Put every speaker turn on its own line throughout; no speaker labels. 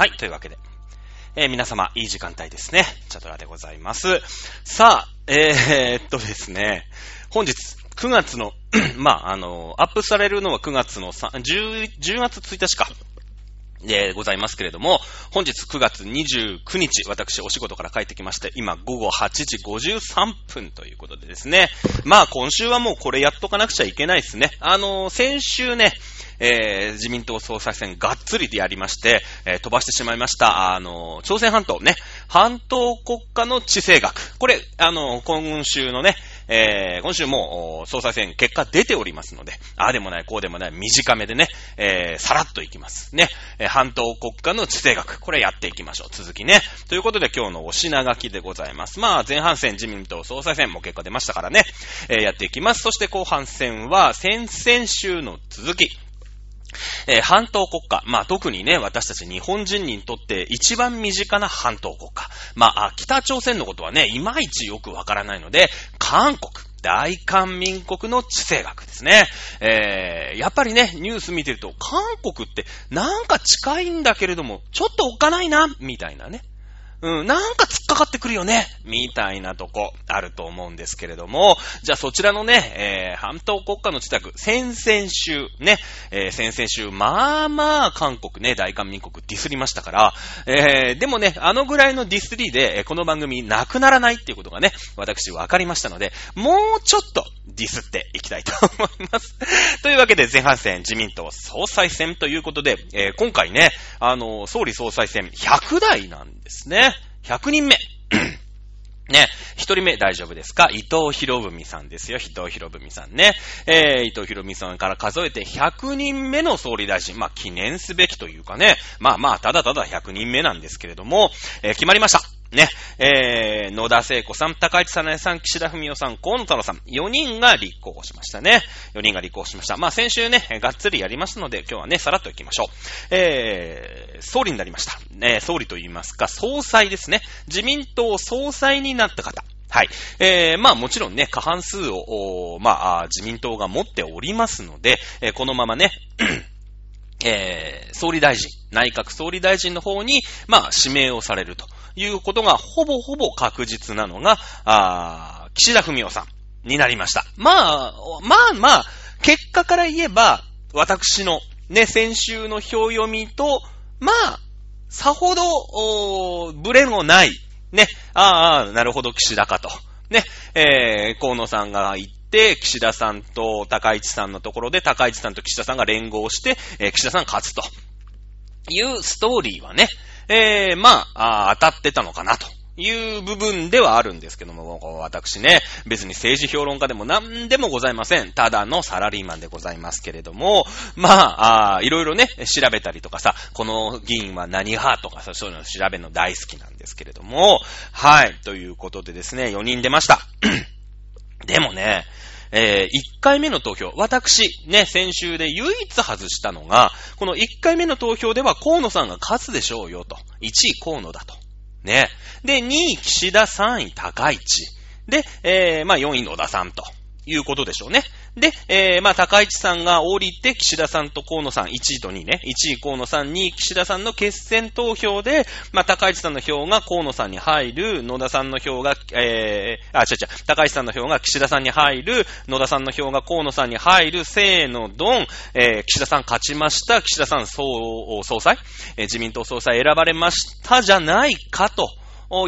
はい、というわけで。えー、皆様、いい時間帯ですね。チャトラでございます。さあ、えー、っとですね、本日、9月の まあ、あの、アップされるのは9月の3、10、10月1日か。でございますけれども、本日9月29日、私お仕事から帰ってきまして、今午後8時53分ということでですね。まあ今週はもうこれやっとかなくちゃいけないですね。あのー、先週ね、えー、自民党総裁選がっつりでやりまして、えー、飛ばしてしまいました、あのー、朝鮮半島ね、半島国家の地政学。これ、あの今週のね、えー、今週も総裁選結果出ておりますので、ああでもない、こうでもない、短めでね、えー、さらっといきます。ね、えー、半島国家の地政学。これやっていきましょう。続きね。ということで今日のお品書きでございます。まあ、前半戦自民党総裁選も結果出ましたからね、えー、やっていきます。そして後半戦は先々週の続き。えー、半島国家。まあ、特にね、私たち日本人にとって一番身近な半島国家。まあ、北朝鮮のことはね、いまいちよくわからないので、韓国。大韓民国の地政学ですね。えー、やっぱりね、ニュース見てると、韓国ってなんか近いんだけれども、ちょっとおっかないな、みたいなね。うん、なんか突っかかってくるよね、みたいなとこ、あると思うんですけれども、じゃあそちらのね、えー、半島国家の自宅、先々週、ね、えー、先々週、まあまあ、韓国ね、大韓民国ディスりましたから、えー、でもね、あのぐらいのディスリーで、この番組なくならないっていうことがね、私分かりましたので、もうちょっとディスっていきたいと思います。というわけで、前半戦自民党総裁選ということで、えー、今回ね、あの、総理総裁選100代なんですね。100人目。ね、一人目大丈夫ですか？伊藤博文さんですよ。伊藤博文さんね。えー、伊藤博文さんから数えて100人目の総理大臣。まあ、記念すべきというかね。まあまあ、ただただ100人目なんですけれども、えー、決まりました。ね、えー、野田聖子さん、高市早苗さん、岸田文雄さん、河野太郎さん、4人が立候補しましたね。4人が立候補しました。まあ先週ね、がっつりやりましたので、今日はね、さらっと行きましょう。えー、総理になりました。えー、総理と言いますか、総裁ですね。自民党総裁になった方。はい。えー、まあもちろんね、過半数を、まあ、自民党が持っておりますので、えー、このままね、えー、総理大臣、内閣総理大臣の方に、まあ、指名をされると。いうことがほぼほぼ確実なのが、あ岸田文雄さんになりました。まあ、まあまあ、結果から言えば、私のね、先週の表読みと、まあ、さほど、おブレのない、ね、ああ、なるほど、岸田かと。ね、えー、河野さんが言って、岸田さんと高市さんのところで、高市さんと岸田さんが連合して、えー、岸田さん勝つというストーリーはね、えー、まあ、当たってたのかなと。いう部分ではあるんですけども、私ね、別に政治評論家でも何でもございません。ただのサラリーマンでございますけれども、まあ、あいろいろね、調べたりとかさ、この議員は何派とかさ、そういうの調べるの大好きなんですけれども、はい、ということでですね、4人出ました。でもね、えー、1回目の投票、私、ね、先週で唯一外したのが、この1回目の投票では河野さんが勝つでしょうよと。1位河野だと。ね。で、2位岸田、3位高市。で、えー、まあ4位野田さんと。いうことでしょうね。で、えー、まあ、高市さんが降りて、岸田さんと河野さん、1位と2位ね、1位河野さん、2位岸田さんの決選投票で、まあ、高市さんの票が河野さんに入る、野田さんの票が、えー、あ、違う違う、高市さんの票が岸田さんに入る、野田さんの票が河野さんに入る、せーの、ドン、えー、岸田さん勝ちました、岸田さん総、総裁、えー、自民党総裁選ばれましたじゃないかと。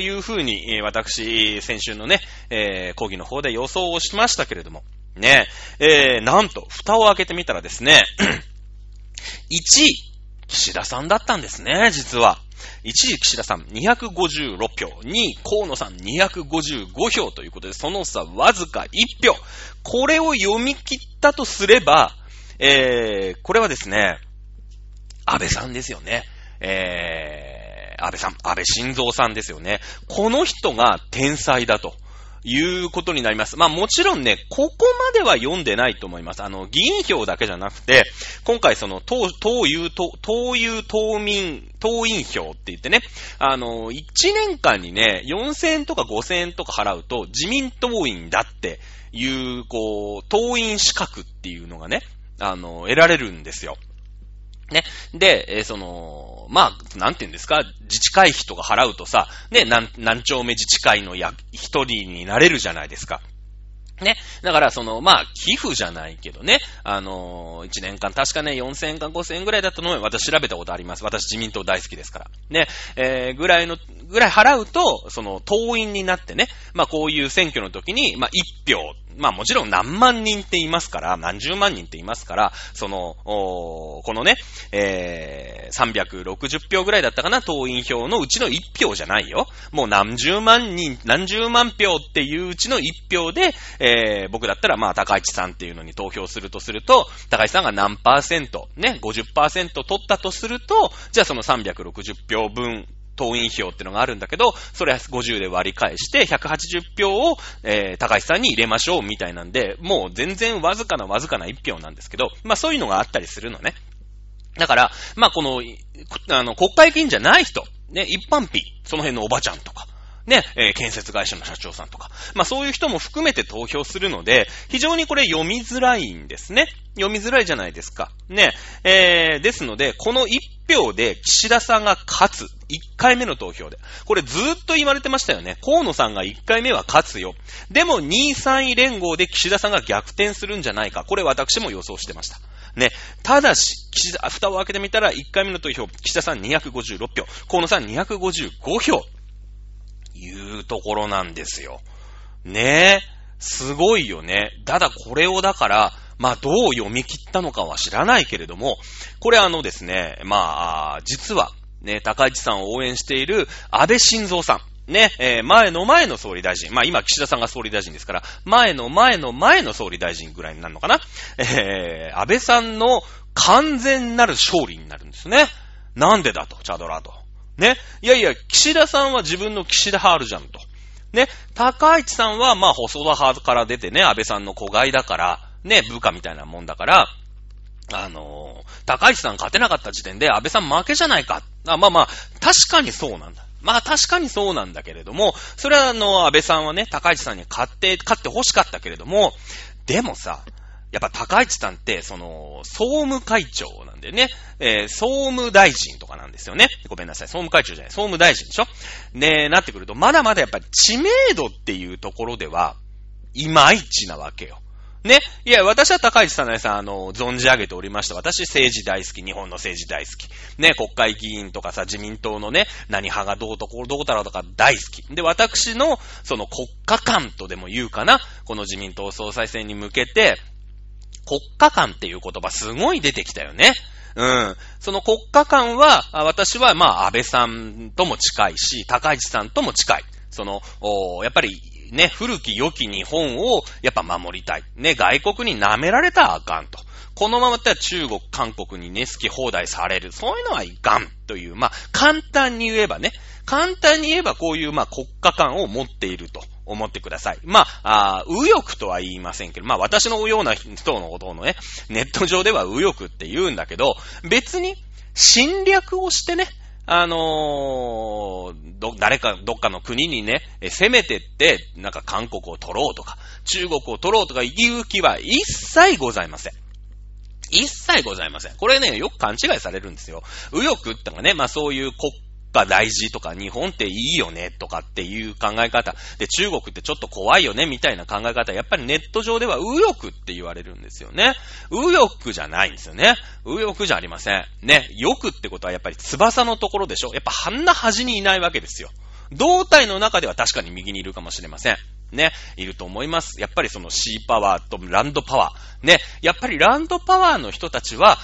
いうふうに、私、先週のね、えー、講義の方で予想をしましたけれども、ね、えー、なんと、蓋を開けてみたらですね、1位、岸田さんだったんですね、実は。1位岸田さん256票、2位河野さん255票ということで、その差わずか1票。これを読み切ったとすれば、えー、これはですね、安倍さんですよね。えー、安倍さん、安倍晋三さんですよね。この人が天才だと。いうことになります。まあもちろんね、ここまでは読んでないと思います。あの、議員票だけじゃなくて、今回その、党、党友、党友党民、党員票って言ってね、あの、1年間にね、4000円とか5000円とか払うと、自民党員だっていう、こう、党員資格っていうのがね、あの、得られるんですよ。ね。で、えその、まあ、なんて言うんですか、自治会費とか払うとさ、ね、何、何丁目自治会のや、一人になれるじゃないですか。ね。だから、その、まあ、寄付じゃないけどね、あのー、1年間、確かね、4000円か5000円ぐらいだったのを私調べたことあります。私自民党大好きですから。ね。えー、ぐらいの、ぐらい払うと、その、党員になってね、まあ、こういう選挙の時に、まあ、1票、まあもちろん何万人って言いますから、何十万人って言いますから、その、このね、えー、360票ぐらいだったかな、党員票のうちの1票じゃないよ。もう何十万人、何十万票っていううちの1票で、えー、僕だったらまあ高市さんっていうのに投票するとすると、高市さんが何パーセント、ね、50%取ったとすると、じゃあその360票分、党員票ってのがあるんだけど、それは50で割り返して、180票を、えー、高橋さんに入れましょうみたいなんで、もう全然わずかなわずかな1票なんですけど、まあそういうのがあったりするのね。だから、まあこの、あの、国会議員じゃない人、ね、一般費、その辺のおばちゃんとか、ね、えー、建設会社の社長さんとか。まあそういう人も含めて投票するので、非常にこれ読みづらいんですね。読みづらいじゃないですか。ね。えー、ですので、この一票で岸田さんが勝つ。一回目の投票で。これずっと言われてましたよね。河野さんが一回目は勝つよ。でも2位3位連合で岸田さんが逆転するんじゃないか。これ私も予想してました。ね。ただし、岸田、蓋を開けてみたら、1回目の投票、岸田さん256票、河野さん255票。いうところなんですよ。ねえ。すごいよね。ただこれをだから、まあどう読み切ったのかは知らないけれども、これあのですね、まあ、実は、ね、高市さんを応援している安倍晋三さん。ね、えー、前の前の総理大臣。まあ今岸田さんが総理大臣ですから、前の前の前の総理大臣ぐらいになるのかな。えー、安倍さんの完全なる勝利になるんですね。なんでだと、チャドラーと。ね。いやいや、岸田さんは自分の岸田ハールじゃんと。ね。高市さんは、まあ、細田派から出てね、安倍さんの子飼いだから、ね、部下みたいなもんだから、あのー、高市さん勝てなかった時点で安倍さん負けじゃないか。あまあまあ、確かにそうなんだ。まあ確かにそうなんだけれども、それはあの、安倍さんはね、高市さんに勝って、勝って欲しかったけれども、でもさ、やっぱ高市さんって、その、総務会長なんでね、えー、総務大臣とかなんですよね。ごめんなさい。総務会長じゃない。総務大臣でしょ？ねなってくると、まだまだやっぱり知名度っていうところでは、いまいちなわけよ。ね。いや、私は高市さんねさん、あの、存じ上げておりました。私、政治大好き。日本の政治大好き。ね、国会議員とかさ、自民党のね、何派がどうとこう、どうだろうとか大好き。で、私の、その国家観とでも言うかな。この自民党総裁選に向けて、国家観っていう言葉すごい出てきたよね。うん。その国家観は、私はまあ安倍さんとも近いし、高市さんとも近い。その、やっぱりね、古き良き日本をやっぱ守りたい。ね、外国に舐められたらあかんと。このままだったら中国、韓国にね、好き放題される。そういうのはいかんという、まあ、簡単に言えばね、簡単に言えばこういう、まあ、国家観を持っていると。思ってください。まあ、あ右翼とは言いませんけど、まあ私のような人のことをね、ネット上では右翼って言うんだけど、別に侵略をしてね、あのー、ど、誰か、どっかの国にね、攻めてって、なんか韓国を取ろうとか、中国を取ろうとか言う気は一切ございません。一切ございません。これね、よく勘違いされるんですよ。右翼ってのがね、まあそういう国が大事とか、日本っていいよねとかっていう考え方。で、中国ってちょっと怖いよねみたいな考え方。やっぱりネット上では右翼って言われるんですよね。右翼じゃないんですよね。右翼じゃありません。ね。翼ってことはやっぱり翼のところでしょやっぱんな端にいないわけですよ。胴体の中では確かに右にいるかもしれません。ね、いると思います。やっぱりそのシーパワーとランドパワー。ね、やっぱりランドパワーの人たちは、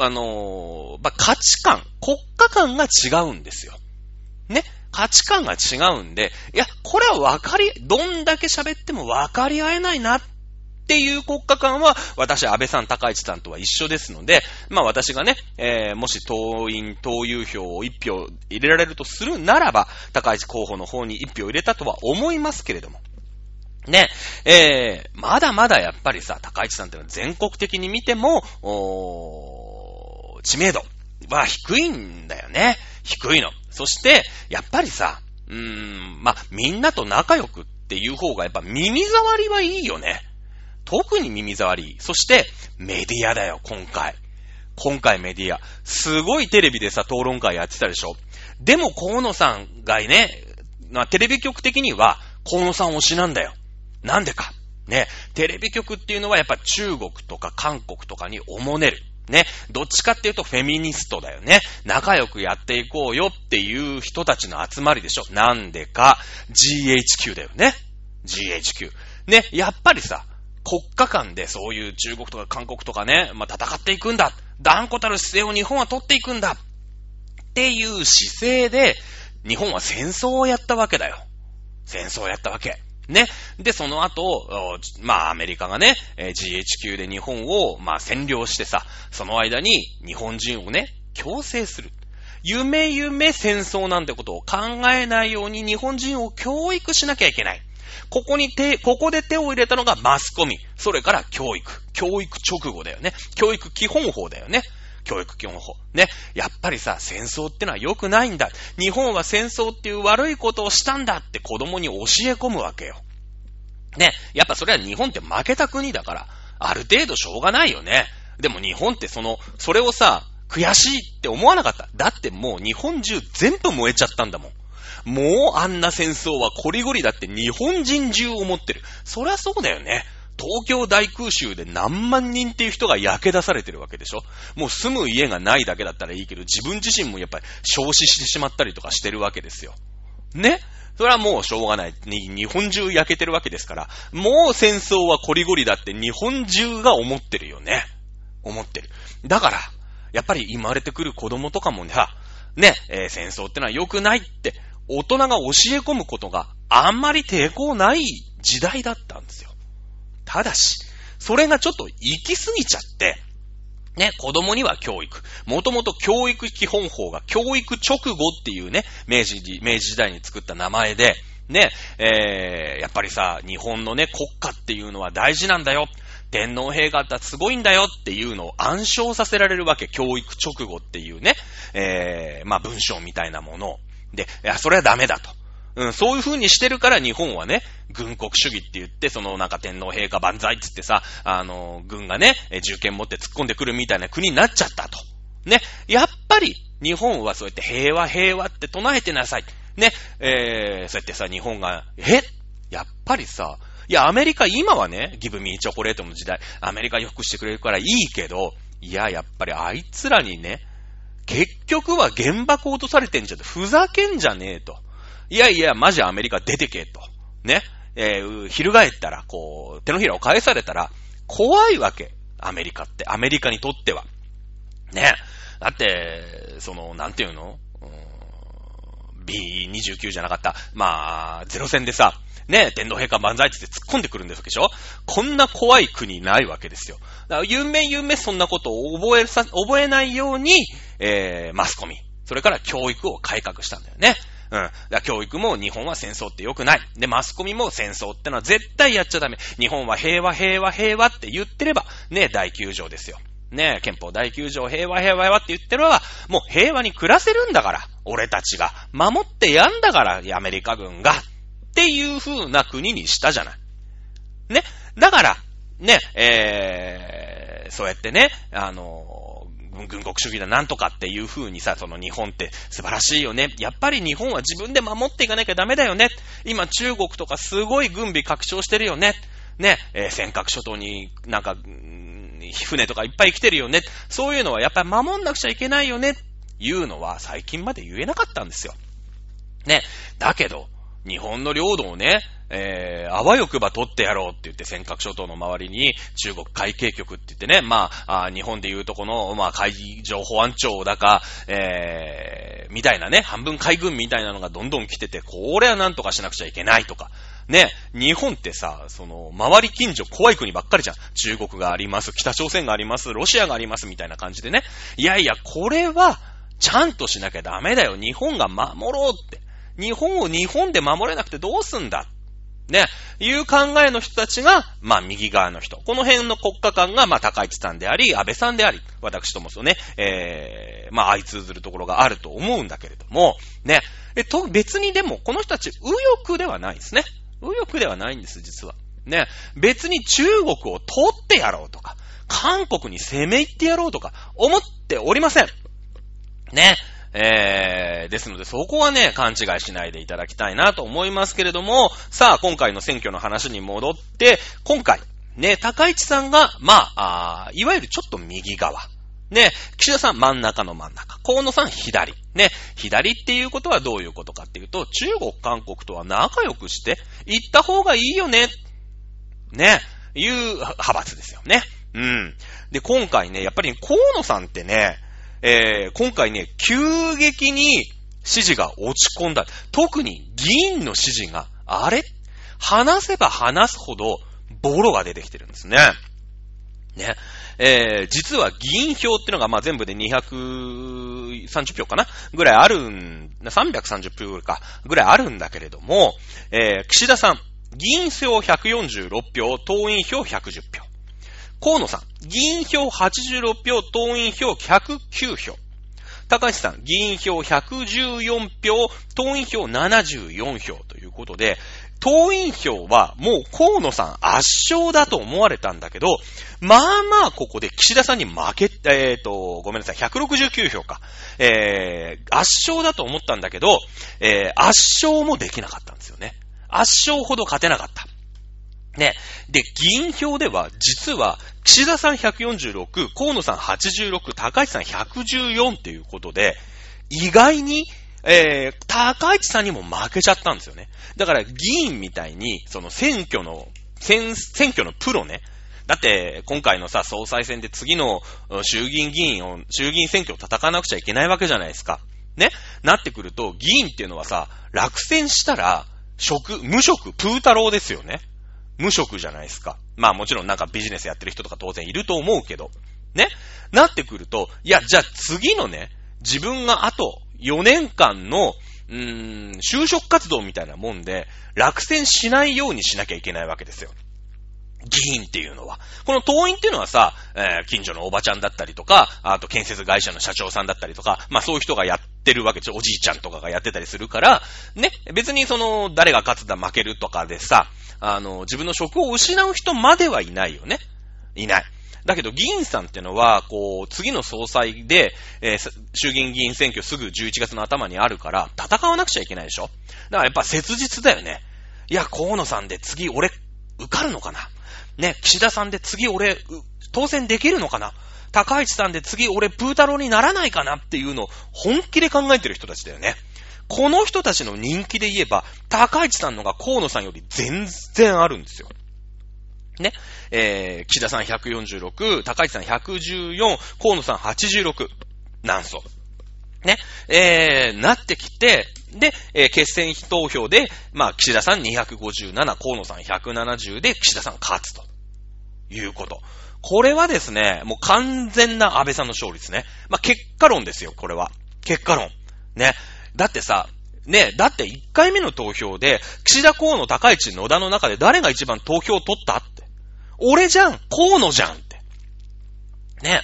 あのー、まあ、価値観、国家観が違うんですよ。ね？価値観が違うんで、いや、これは分かり、どんだけ喋っても分かり合えないなっていう国家観は、私、安倍さん、高市さんとは一緒ですので、まあ私がね、えー、もし党員、党友票を一票入れられるとするならば、高市候補の方に一票入れたとは思いますけれども。ね、えー、まだまだやっぱりさ、高市さんってのは全国的に見ても、お知名度は低いんだよね。低いの。そして、やっぱりさ、うーん、まみんなと仲良くっていう方がやっぱ耳障りはいいよね。特に耳障り。そして、メディアだよ、今回。今回メディア。すごいテレビでさ、討論会やってたでしょ。でも河野さんがね、ま、テレビ局的には河野さん推しなんだよ。なんでか。ね、テレビ局っていうのはやっぱ中国とか韓国とかにおもねる。ね、どっちかっていうとフェミニストだよね。仲良くやっていこうよっていう人たちの集まりでしょ。なんでか、GHQ だよね。GHQ。ね、やっぱりさ、国家間でそういう中国とか韓国とかね、まあ、戦っていくんだ。断固たる姿勢を日本は取っていくんだ。っていう姿勢で、日本は戦争をやったわけだよ。戦争をやったわけ。ね。で、その後、まあ、アメリカがね、GHQ で日本を、まあ、占領してさ、その間に日本人をね、強制する。夢夢戦争なんてことを考えないように日本人を教育しなきゃいけない。ここに手、ここで手を入れたのがマスコミ。それから教育。教育直後だよね。教育基本法だよね。教育基本法。ね。やっぱりさ、戦争ってのは良くないんだ。日本は戦争っていう悪いことをしたんだって子供に教え込むわけよ。ね。やっぱそれは日本って負けた国だから、ある程度しょうがないよね。でも日本ってその、それをさ、悔しいって思わなかった。だってもう日本中全部燃えちゃったんだもん。もうあんな戦争はコリゴリだって日本人中思ってる。そりゃそうだよね。東京大空襲で何万人っていう人が焼け出されてるわけでしょ？もう住む家がないだけだったらいいけど、自分自身もやっぱり消死してしまったりとかしてるわけですよ。ね？それはもうしょうがない。日本中焼けてるわけですから、もう戦争はコリゴリだって日本中が思ってるよね。思ってる。だから、やっぱり生まれてくる子供とかもね、ね、えー、戦争ってのは良くないって大人が教え込むことがあんまり抵抗ない時代だったんですよ。ただし、それがちょっと行き過ぎちゃって、ね、子供には教育。もともと教育基本法が教育直後っていうね、明治、明治時代に作った名前で、ね、えー、やっぱりさ、日本のね、国家っていうのは大事なんだよ。天皇陛下ってすごいんだよっていうのを暗唱させられるわけ。教育直後っていうね、えー、まあ文章みたいなものを。で、いや、それはダメだと。うん、そういう風にしてるから日本はね、軍国主義って言って、そのなんか天皇陛下万歳って言ってさ、あの、軍がね、銃剣持って突っ込んでくるみたいな国になっちゃったと。ね、やっぱり日本はそうやって平和平和って唱えてなさい。ね、えー、そうやってさ、日本が、え？やっぱりさ、いや、アメリカ今はね、ギブミーチョコレートの時代、アメリカよくしてくれるからいいけど、いや、やっぱりあいつらにね、結局は原爆落とされてんじゃん。ふざけんじゃねえと。いやいや、マジアメリカ出てけと。ね。えー、翻ったら、こう、手のひらを返されたら、怖いわけ。アメリカって。アメリカにとっては。ね。だって、その、なんていうの？う ?B29 じゃなかった。まあ、ゼロ戦でさ、ね、天皇陛下万歳って突っ込んでくるんですでしょ？こんな怖い国ないわけですよ。だから、有名有名そんなことを覚えさ、覚えないように、えー、マスコミ、それから教育を改革したんだよね。うん。教育も日本は戦争って良くない。で、マスコミも戦争ってのは絶対やっちゃダメ。日本は平和平和平和って言ってれば、ね、第9条ですよ。ね、憲法第9条平和平和平和って言ってるは、もう平和に暮らせるんだから。俺たちが。守ってやんだから、アメリカ軍が。っていう風な国にしたじゃない。ね。だから、ね、えー、そうやってね、あの軍国主義だなんとかっていう風にさ、その日本って素晴らしいよね。やっぱり日本は自分で守っていかなきゃダメだよね。今中国とかすごい軍備拡張してるよね。ね、えー、尖閣諸島になんか、船とかいっぱい来てるよね。そういうのはやっぱり守んなくちゃいけないよね。いうのは最近まで言えなかったんですよ。ね。だけど、日本の領土をね、えー、あわよくば取ってやろうって言って尖閣諸島の周りに中国海警局って言ってね、まあ、あ日本でいうとこの、まあ、海上保安庁だか、えー、みたいなね、半分海軍みたいなのがどんどん来てて、これはなんとかしなくちゃいけないとか。ね、日本ってさ、その、周り近所怖い国ばっかりじゃん。中国があります、北朝鮮があります、ロシアがありますみたいな感じでね。いやいや、これは、ちゃんとしなきゃダメだよ。日本が守ろうって。日本を日本で守れなくてどうすんだ？ね、いう考えの人たちが、まあ、右側の人。この辺の国家間が、まあ、高市さんであり、安倍さんであり、私ともそうね、えー、まあ、相通ずるところがあると思うんだけれども、ね、えと、別にでも、この人たち、右翼ではないですね。右翼ではないんです、実は。ね、別に中国を取ってやろうとか、韓国に攻め入ってやろうとか思っておりません。ね。えー、ですので、そこはね、勘違いしないでいただきたいなと思いますけれども、さあ、今回の選挙の話に戻って、今回、ね、高市さんが、まあ、あいわゆるちょっと右側。ね、岸田さん真ん中の真ん中。河野さん左。ね、左っていうことはどういうことかっていうと、中国、韓国とは仲良くして行った方がいいよね。ね、いう派閥ですよね。うん。で、今回ね、やっぱり河野さんってね、えー、今回ね、急激に支持が落ち込んだ。特に議員の支持が、あれ？話せば話すほど、ボロが出てきてるんですね。ね。えー、実は議員票ってのが、まあ、全部で230票かな？ぐらいあるん、330票ぐらいか、ぐらいあるんだけれども、えー、岸田さん、議員票146票、党員票110票。河野さん、議員票86票、党員票109票。高橋さん、議員票114票、党員票74票ということで、党員票はもう河野さん圧勝だと思われたんだけど、まあまあここで岸田さんに負け、えっ、ー、と、ごめんなさい、169票か。えー、圧勝だと思ったんだけど、えー、圧勝もできなかったんですよね。圧勝ほど勝てなかった。ね。で、議員票では、実は、岸田さん146、河野さん86、高市さん114っていうことで、意外に、えー、高市さんにも負けちゃったんですよね。だから、議員みたいに、その選挙の、選、選挙のプロね。だって、今回のさ、総裁選で次の衆議院議員を、衆議院選挙を戦わなくちゃいけないわけじゃないですか。ねなってくると、議員っていうのはさ、落選したら、職、無職、プー太郎ですよね。無職じゃないですか。まあもちろんなんかビジネスやってる人とか当然いると思うけど。ね？なってくると、いや、じゃあ次のね、自分があと4年間の、うーん、就職活動みたいなもんで、落選しないようにしなきゃいけないわけですよ。議員っていうのは。この党員っていうのはさ、えー、近所のおばちゃんだったりとか、あと建設会社の社長さんだったりとか、まあそういう人がやってるわけでおじいちゃんとかがやってたりするから、ね、別にその、誰が勝つだ負けるとかでさ、あの、自分の職を失う人まではいないよね。いない。だけど議員さんってのは、こう、次の総裁で、えー、衆議院議員選挙すぐ11月の頭にあるから、戦わなくちゃいけないでしょだからやっぱ切実だよね。いや、河野さんで次俺、受かるのかなね、岸田さんで次俺、当選できるのかな高市さんで次俺、プー太郎にならないかなっていうのを本気で考えてる人たちだよね。この人たちの人気で言えば、高市さんのが河野さんより全然あるんですよ。ね。えー、岸田さん146、高市さん114、河野さん86、なんそう。ね。えー、なってきて、で、えー、決選投票で、まあ、岸田さん257、河野さん170で、岸田さん勝つと。いうこと。これはですね、もう完全な安倍さんの勝利ですね。まあ、結果論ですよ、これは。結果論。ね。だってさ、ね、だって1回目の投票で、岸田河野高市野田の中で誰が一番投票を取ったって。俺じゃん河野じゃんって。ね。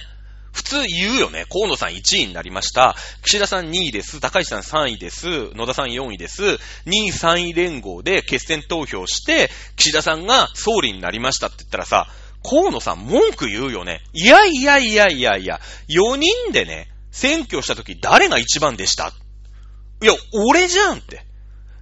普通言うよね。河野さん1位になりました。岸田さん2位です。高市さん3位です。野田さん4位です。2位3位連合で決選投票して、岸田さんが総理になりましたって言ったらさ、河野さん文句言うよね。いやいやいやいやいや、4人でね、選挙した時誰が一番でしたいや、俺じゃんって。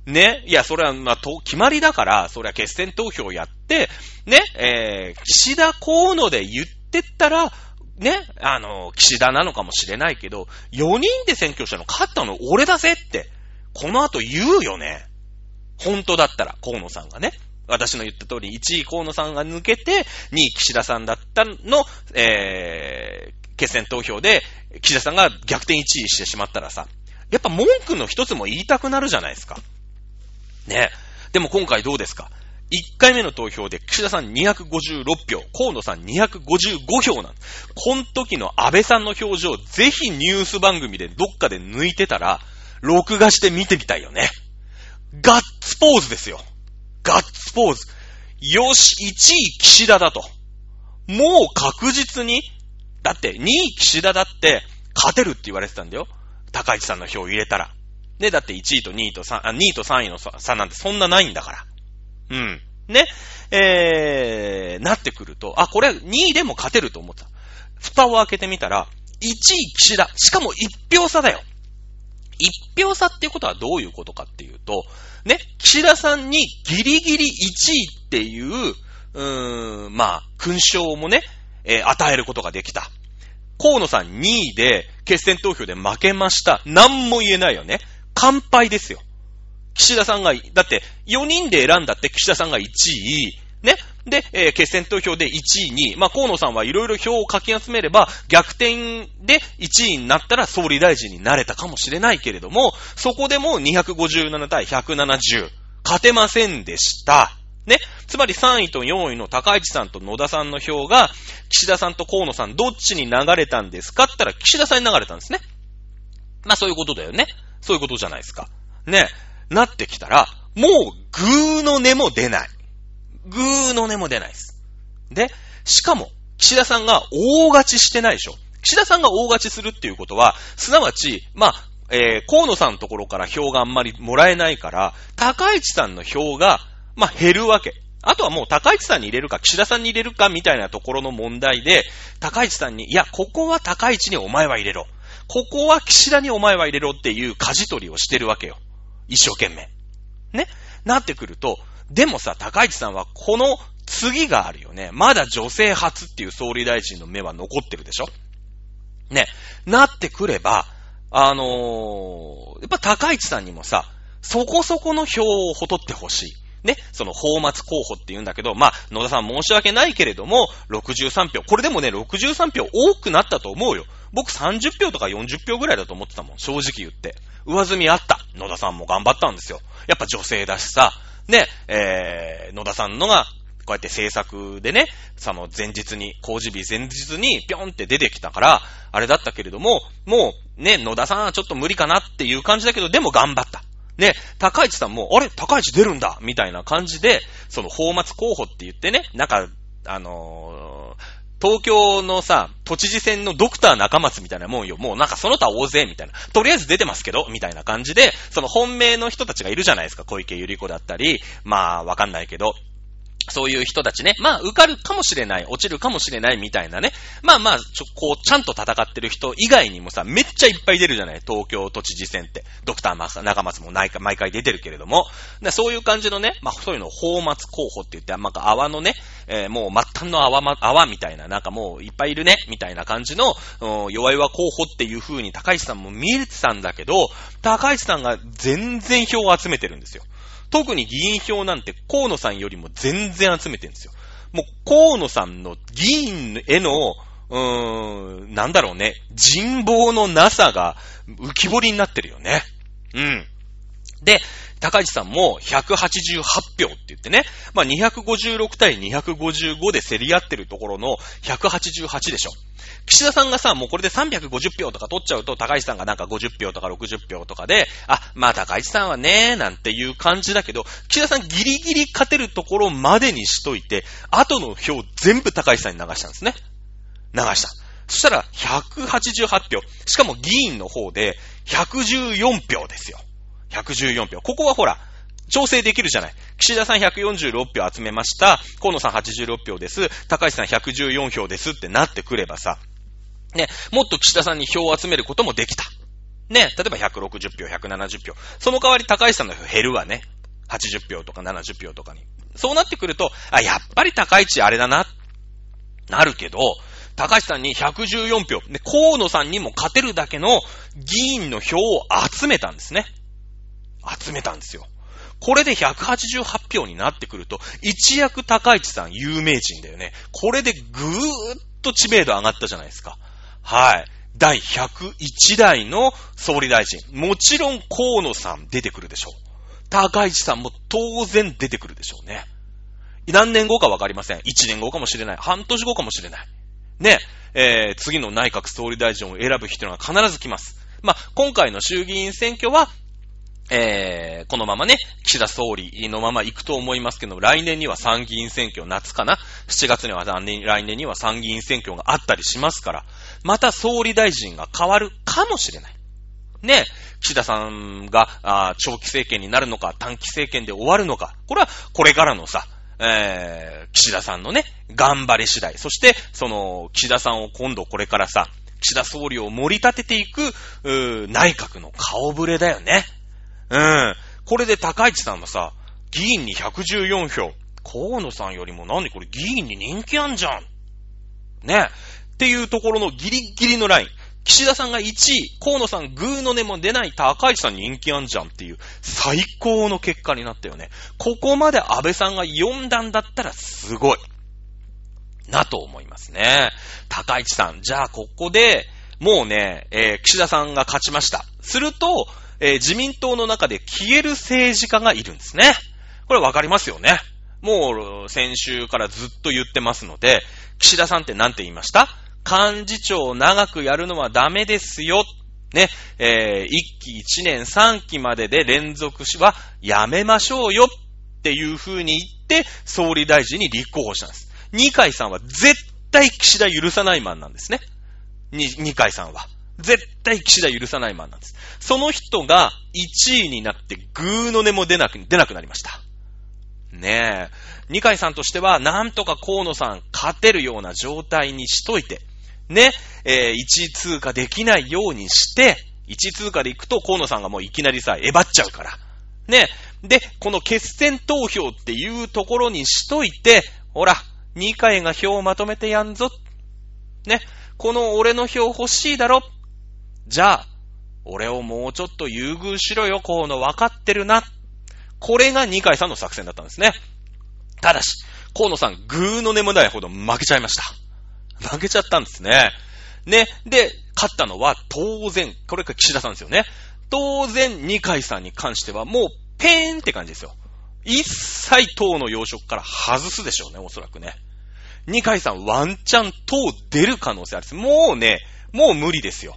ね？いや、それは、まあ、と、決まりだから、それは決選投票やって、ね、えー、岸田河野で言ってったら、ね、あの、岸田なのかもしれないけど、4人で選挙したの勝ったの俺だぜって、この後言うよね。本当だったら、河野さんがね。私の言った通り、1位河野さんが抜けて、2位岸田さんだったの、えー、決選投票で、岸田さんが逆転1位してしまったらさ、やっぱ文句の一つも言いたくなるじゃないですか。ね。でも今回どうですか ?1 回目の投票で岸田さん256票、河野さん255票なんこの時の安倍さんの表情、ぜひニュース番組でどっかで抜いてたら、録画して見てみたいよね。ガッツポーズですよ。ガッツポーズ。よし、1位岸田だと。もう確実に、だって2位岸田だって勝てるって言われてたんだよ。高市さんの票を入れたら。で、だって1位と2位と3、あ、2位と3位の差なんてそんなないんだから。うん。ね、えー、なってくると、あ、これ2位でも勝てると思った。蓋を開けてみたら、1位岸田。しかも1票差だよ。1票差っていうことはどういうことかっていうと、ね、岸田さんにギリギリ1位っていう、うーん、まあ、勲章もね、えー、与えることができた。河野さん2位で決選投票で負けました。何も言えないよね。乾杯ですよ。岸田さんが、だって4人で選んだって岸田さんが1位、ね。で、えー、決選投票で1位に、まあ、河野さんはいろいろ票をかき集めれば、逆転で1位になったら総理大臣になれたかもしれないけれども、そこでも257対170、勝てませんでした。ね。つまり3位と4位の高市さんと野田さんの票が、岸田さんと河野さんどっちに流れたんですかって言ったら岸田さんに流れたんですね。まあそういうことだよね。そういうことじゃないですか。ね。なってきたら、もうグーの根も出ない。ぐーの音も出ないです。で、しかも、岸田さんが大勝ちしてないでしょ。岸田さんが大勝ちするっていうことは、すなわち、まあ、えー、河野さんのところから票があんまりもらえないから、高市さんの票が、まあ、減るわけ。あとはもう高市さんに入れるか、岸田さんに入れるかみたいなところの問題で、高市さんに、いや、ここは高市にお前は入れろ。ここは岸田にお前は入れろっていう舵取りをしてるわけよ。一生懸命。ね？なってくると、でもさ、高市さんはこの次があるよね。まだ女性初っていう総理大臣の目は残ってるでしょね？なってくれば、あのー、やっぱ高市さんにもさ、そこそこの票をほとってほしい。ね、その、法末候補って言うんだけど、まあ、野田さん申し訳ないけれども、63票。これでもね、63票多くなったと思うよ。僕30票とか40票ぐらいだと思ってたもん。正直言って。上積みあった。野田さんも頑張ったんですよ。やっぱ女性だしさ、で、えー、野田さんのが、こうやって制作でね、その前日に、工事日前日にぴょんって出てきたから、あれだったけれども、もうね、野田さんはちょっと無理かなっていう感じだけど、でも頑張った。ね、高市さんも、あれ？高市出るんだみたいな感じで、その、放末候補って言ってね、なんか、あのー、東京のさ、都知事選のドクター中松みたいなもんよ。もうなんかその他大勢みたいな。とりあえず出てますけど、みたいな感じで、その本命の人たちがいるじゃないですか。小池百合子だったり、まあわかんないけど、そういう人たちね、まあ、受かるかもしれない、落ちるかもしれないみたいなね。まあまあ、ちょ、こう、ちゃんと戦ってる人以外にもさ、めっちゃいっぱい出るじゃない？東京都知事選って。ドクターマス、中松も毎回毎回出てるけれども。そういう感じのね、まあ、そういうのを法末候補って言って、なんか泡のね、えー、もう末端の泡ま、泡みたいな、なんかもういっぱいいるね、みたいな感じの、弱々候補っていう風に高市さんも見えてたんだけど、高市さんが全然票を集めてるんですよ。特に議員票なんて河野さんよりも全然集めてるんですよ。もう河野さんの議員への、うーん、なんだろうね、人望のなさが浮き彫りになってるよね。うん。で、高市さんも188票って言ってね、まあ、256対255で競り合ってるところの188でしょ。岸田さんがさ、もうこれで350票とか取っちゃうと、高市さんがなんか50票とか60票とかで、あ、まあ高市さんはね、なんていう感じだけど、岸田さんギリギリ勝てるところまでにしといて、後の票全部高市さんに流したんですね。流した。そしたら188票。しかも議員の方で114票ですよ。114票。ここはほら、調整できるじゃない。岸田さん146票集めました。河野さん86票です。高市さん114票ですってなってくればさ、ね、もっと岸田さんに票を集めることもできた。ね、例えば160票、170票。その代わり高市さんの票減るわね。80票とか70票とかに。そうなってくると、あ、やっぱり高市あれだな、なるけど、高市さんに114票、ね、河野さんにも勝てるだけの議員の票を集めたんですね。集めたんですよ。これで188票になってくると、一躍高市さん有名人だよね。これでぐーっと知名度上がったじゃないですか。はい。第101代の総理大臣。もちろん河野さん出てくるでしょう。高市さんも当然出てくるでしょうね。何年後かわかりません。1年後かもしれない。半年後かもしれない。ね。えー、次の内閣総理大臣を選ぶ人が必ず来ます。まあ、今回の衆議院選挙は、えー、このままね、岸田総理のまま行くと思いますけど、来年には参議院選挙、夏かな ?7 月には来年には参議院選挙があったりしますから、また総理大臣が変わるかもしれない。ね、岸田さんが、あ長期政権になるのか、短期政権で終わるのか、これはこれからのさ、えー、岸田さんのね、頑張り次第。そして、その、岸田さんを今度これからさ、岸田総理を盛り立てていく、う内閣の顔ぶれだよね。うん。これで高市さんはさ、議員に114票。河野さんよりも何これ議員に人気あんじゃん。ね。っていうところのギリギリのライン。岸田さんが1位、河野さんグーの音も出ない高市さん人気あんじゃんっていう最高の結果になったよね。ここまで安倍さんが読んだんだったらすごい。なと思いますね。高市さん、じゃあここで、もうね、えー、岸田さんが勝ちました。すると、えー、自民党の中で消える政治家がいるんですね。これわかりますよね。もう先週からずっと言ってますので、岸田さんって何て言いました？幹事長を長くやるのはダメですよ。ね、えー、1期1年3期までで連続はやめましょうよっていう風に言って総理大臣に立候補したんです。二階さんは絶対岸田許さないマンなんですね。二階さんは。絶対岸田許さないマンなんです。その人が1位になってグーの音も出なく、出なくなりました。ねえ。二階さんとしては、なんとか河野さん勝てるような状態にしといて、ね、えー、1位通過できないようにして、1位通過で行くと河野さんがもういきなりさ、えばっちゃうから。ね。で、この決選投票っていうところにしといて、ほら、二階が票をまとめてやんぞ。ね。この俺の票欲しいだろ。じゃあ、俺をもうちょっと優遇しろよ、河野分かってるな。これが二階さんの作戦だったんですね。ただし、河野さん、ぐーの眠ないほど負けちゃいました。負けちゃったんですね。ね。で、勝ったのは当然、これが岸田さんですよね。当然、二階さんに関してはもう、ペーンって感じですよ。一切党の要職から外すでしょうね、おそらくね。二階さんワンチャン党出る可能性ある。もうね、もう無理ですよ。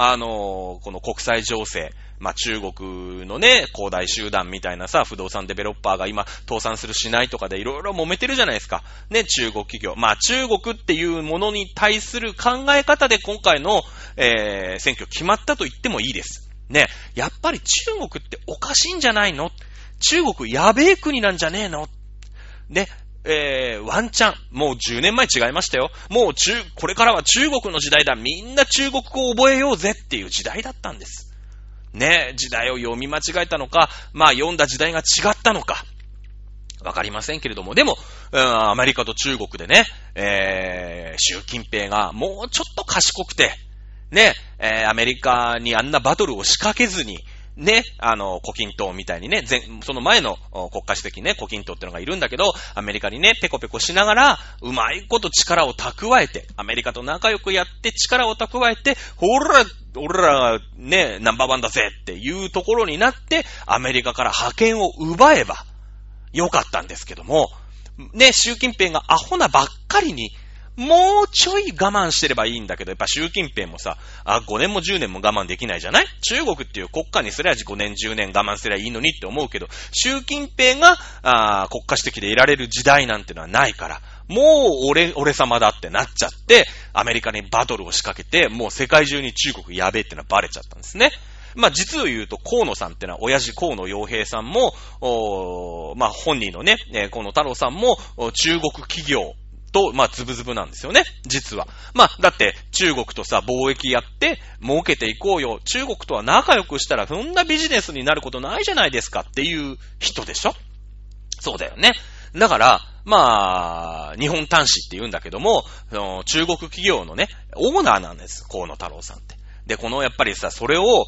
あの、この国際情勢、まあ、中国のね、広大集団みたいなさ、不動産デベロッパーが今、倒産するしないとかでいろいろ揉めてるじゃないですか。ね、中国企業。まあ、中国っていうものに対する考え方で今回の、えー、選挙決まったと言ってもいいです。ね、やっぱり中国っておかしいんじゃないの？中国やべえ国なんじゃねえの？ね、えー、ワンチャン、もう10年前違いましたよ。もう中、これからは中国の時代だ。みんな中国語を覚えようぜっていう時代だったんです。ね、時代を読み間違えたのか、まあ読んだ時代が違ったのか、わかりませんけれども、でも、うん、アメリカと中国でね、えー、習近平がもうちょっと賢くて、ね、えー、アメリカにあんなバトルを仕掛けずに、ね、あの、コキン党みたいにね、前、その前の国家主席ね、コキン党ってのがいるんだけど、アメリカにね、ペコペコしながら、うまいこと力を蓄えて、アメリカと仲良くやって力を蓄えて、ほら、俺らがね、ナンバーワンだぜっていうところになって、アメリカから派遣を奪えば、よかったんですけども、ね、習近平がアホなばっかりに、もうちょい我慢してればいいんだけど、やっぱ習近平もさ、あ、5年も10年も我慢できないじゃない？中国っていう国家にすれば5年10年我慢すればいいのにって思うけど、習近平が、あ国家主席でいられる時代なんてのはないから、もう俺、俺様だってなっちゃって、アメリカにバトルを仕掛けて、もう世界中に中国やべえってのはバレちゃったんですね。まあ、実を言うと、河野さんってのは、親父河野洋平さんも、おまあ、本人のね、河野太郎さんも、中国企業と、まあ、ズブズブなんですよね。実は。まあ、だって、中国とさ、貿易やって、儲けていこうよ。中国とは仲良くしたら、そんなビジネスになることないじゃないですかっていう人でしょそうだよね。だから、まあ、日本端子って言うんだけども、中国企業のね、オーナーなんです。河野太郎さんって。で、このやっぱりさ、それを、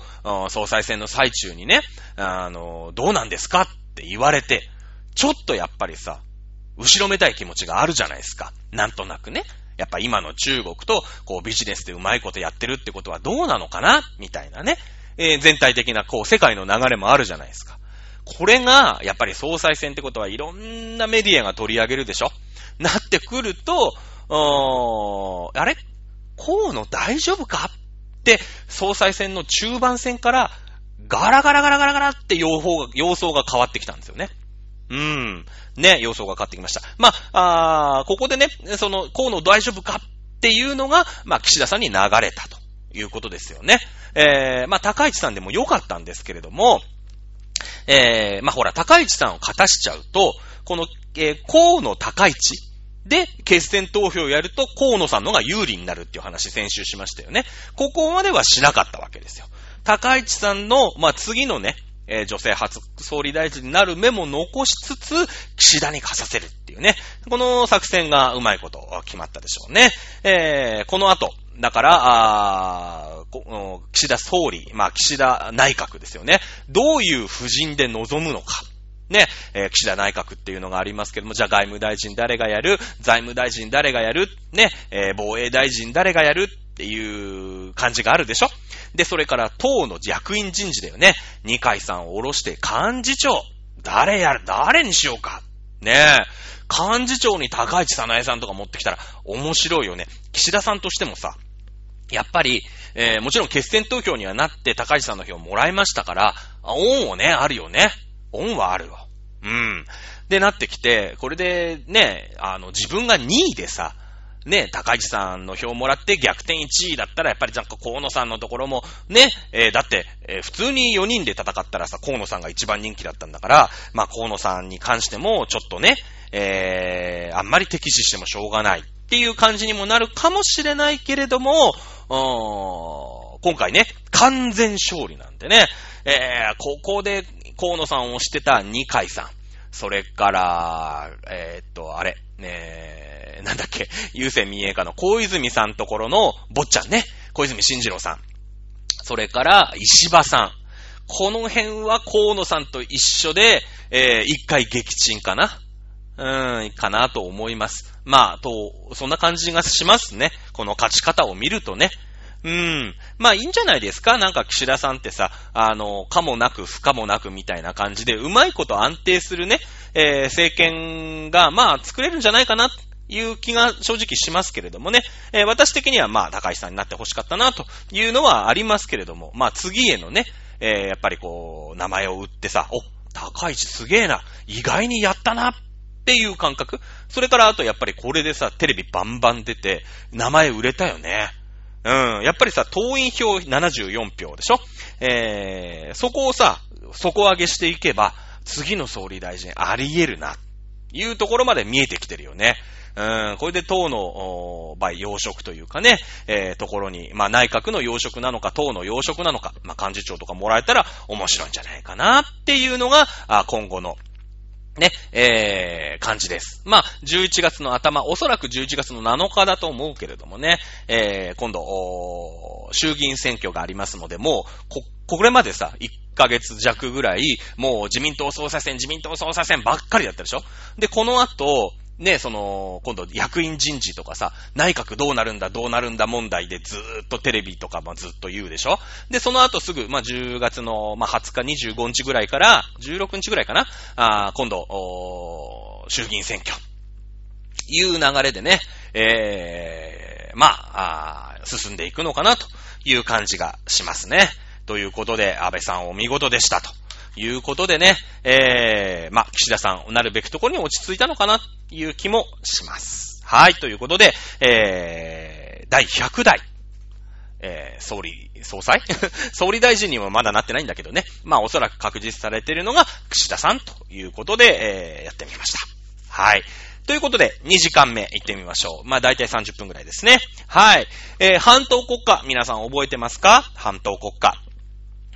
総裁選の最中にね、あの、どうなんですか？って言われて、ちょっとやっぱりさ、後ろめたい気持ちがあるじゃないですか。なんとなくね。やっぱ今の中国と、こうビジネスでうまいことやってるってことはどうなのかな？みたいなね。えー、全体的な、こう、世界の流れもあるじゃないですか。これが、やっぱり総裁選ってことはいろんなメディアが取り上げるでしょ？なってくると、ーあれ？河野大丈夫か？って、総裁選の中盤戦から、ガラガラガラガラガラって様法が、様相が変わってきたんですよね。うん。ね、予想が変わってきました。まあ、あここでね、その、河野大丈夫かっていうのが、まあ、岸田さんに流れたということですよね。えー、まあ、高市さんでも良かったんですけれども、えー、まあ、ほら、高市さんを勝たしちゃうと、このえー、河野高市で、決選投票をやると河野さんのが有利になるっていう話先週しましたよね。ここまではしなかったわけですよ。高市さんの、まあ、次のね、えー、女性初総理大臣になる目も残しつつ、岸田に課させるっていうね。この作戦がうまいこと決まったでしょうね。えー、この後、だから、あ岸田総理、まあ、岸田内閣ですよね。どういう布陣で臨むのか。ね、えー、岸田内閣っていうのがありますけども、じゃあ外務大臣誰がやる？財務大臣誰がやる？ね、えー、防衛大臣誰がやるっていう感じがあるでしょ？で、それから党の役員人事だよね。二階さんを下ろして幹事長。誰やる、誰にしようか？ねえ。幹事長に高市早苗さんとか持ってきたら面白いよね。岸田さんとしてもさ、やっぱり、えー、もちろん決選投票にはなって高市さんの票もらいましたから、恩をね、あるよね。恩はあるよ。うん。で、なってきて、これでね、あの、自分が2位でさ、ね、高市さんの票をもらって逆転1位だったら、やっぱりなんか河野さんのところも、ね、えー、だって、えー、普通に4人で戦ったらさ、河野さんが一番人気だったんだから、まあ河野さんに関しても、ちょっとね、えー、あんまり敵視してもしょうがないっていう感じにもなるかもしれないけれども、うーん今回ね、完全勝利なんでね、えー、ここで河野さんを推してた二階さん、それから、えー、っと、あれ、ねえなんだっけ、優先民営化の小泉さんところの坊ちゃんね、小泉進次郎さん。それから、石破さん。この辺は河野さんと一緒で、えー、一回撃沈かな。うん、かなと思います。まあ、と、そんな感じがしますね。この勝ち方を見るとね。うん。まあいいんじゃないですか？なんか岸田さんってさ、あの、かもなく不可もなくみたいな感じで、うまいこと安定するね、えー、政権が、まあ作れるんじゃないかな、いう気が正直しますけれどもね。えー、私的にはまあ高橋さんになって欲しかったなというのはありますけれども、まあ次へのね、えー、やっぱりこう、名前を打ってさ、お、高市すげえな、意外にやったなっていう感覚。それからあとやっぱりこれでさ、テレビバンバン出て、名前売れたよね。うん。やっぱりさ、党員票74票でしょ？えー、そこをさ、底上げしていけば、次の総理大臣あり得るな、いうところまで見えてきてるよね。うん、これで党の、場合、要職というかね、えー、ところに、まあ内閣の要職なのか、党の要職なのか、まあ幹事長とかもらえたら面白いんじゃないかなっていうのが、あ今後のね、えー、感じです。まあ、11月の頭、おそらく11月の7日だと思うけれどもね、えー、今度、衆議院選挙がありますので、もう、こ、これまでさ、1ヶ月弱ぐらい、もう自民党総裁選、自民党総裁選ばっかりだったでしょ？で、この後、ね、その、今度役員人事とかさ、内閣どうなるんだ、どうなるんだ問題でずーっとテレビとかもずっと言うでしょ？で、その後すぐ、まあ、10月の、まあ、20日、25日ぐらいから、16日ぐらいかな、あ今度、衆議院選挙。いう流れでね、えー、まあ、あ進んでいくのかなという感じがしますね。ということで、安倍さんお見事でしたと。ということでね、えー、まあ、岸田さん、なるべくところに落ち着いたのかな、という気もします。はい、ということで、えー、第100代、えー、総理、総裁？総理大臣にもまだなってないんだけどね。まあ、おそらく確実されているのが、岸田さんということで、えー、やってみました。はい。ということで、2時間目行ってみましょう。まあ、だいたい30分くらいですね。はい。えー、半島国家、皆さん覚えてますか？半島国家。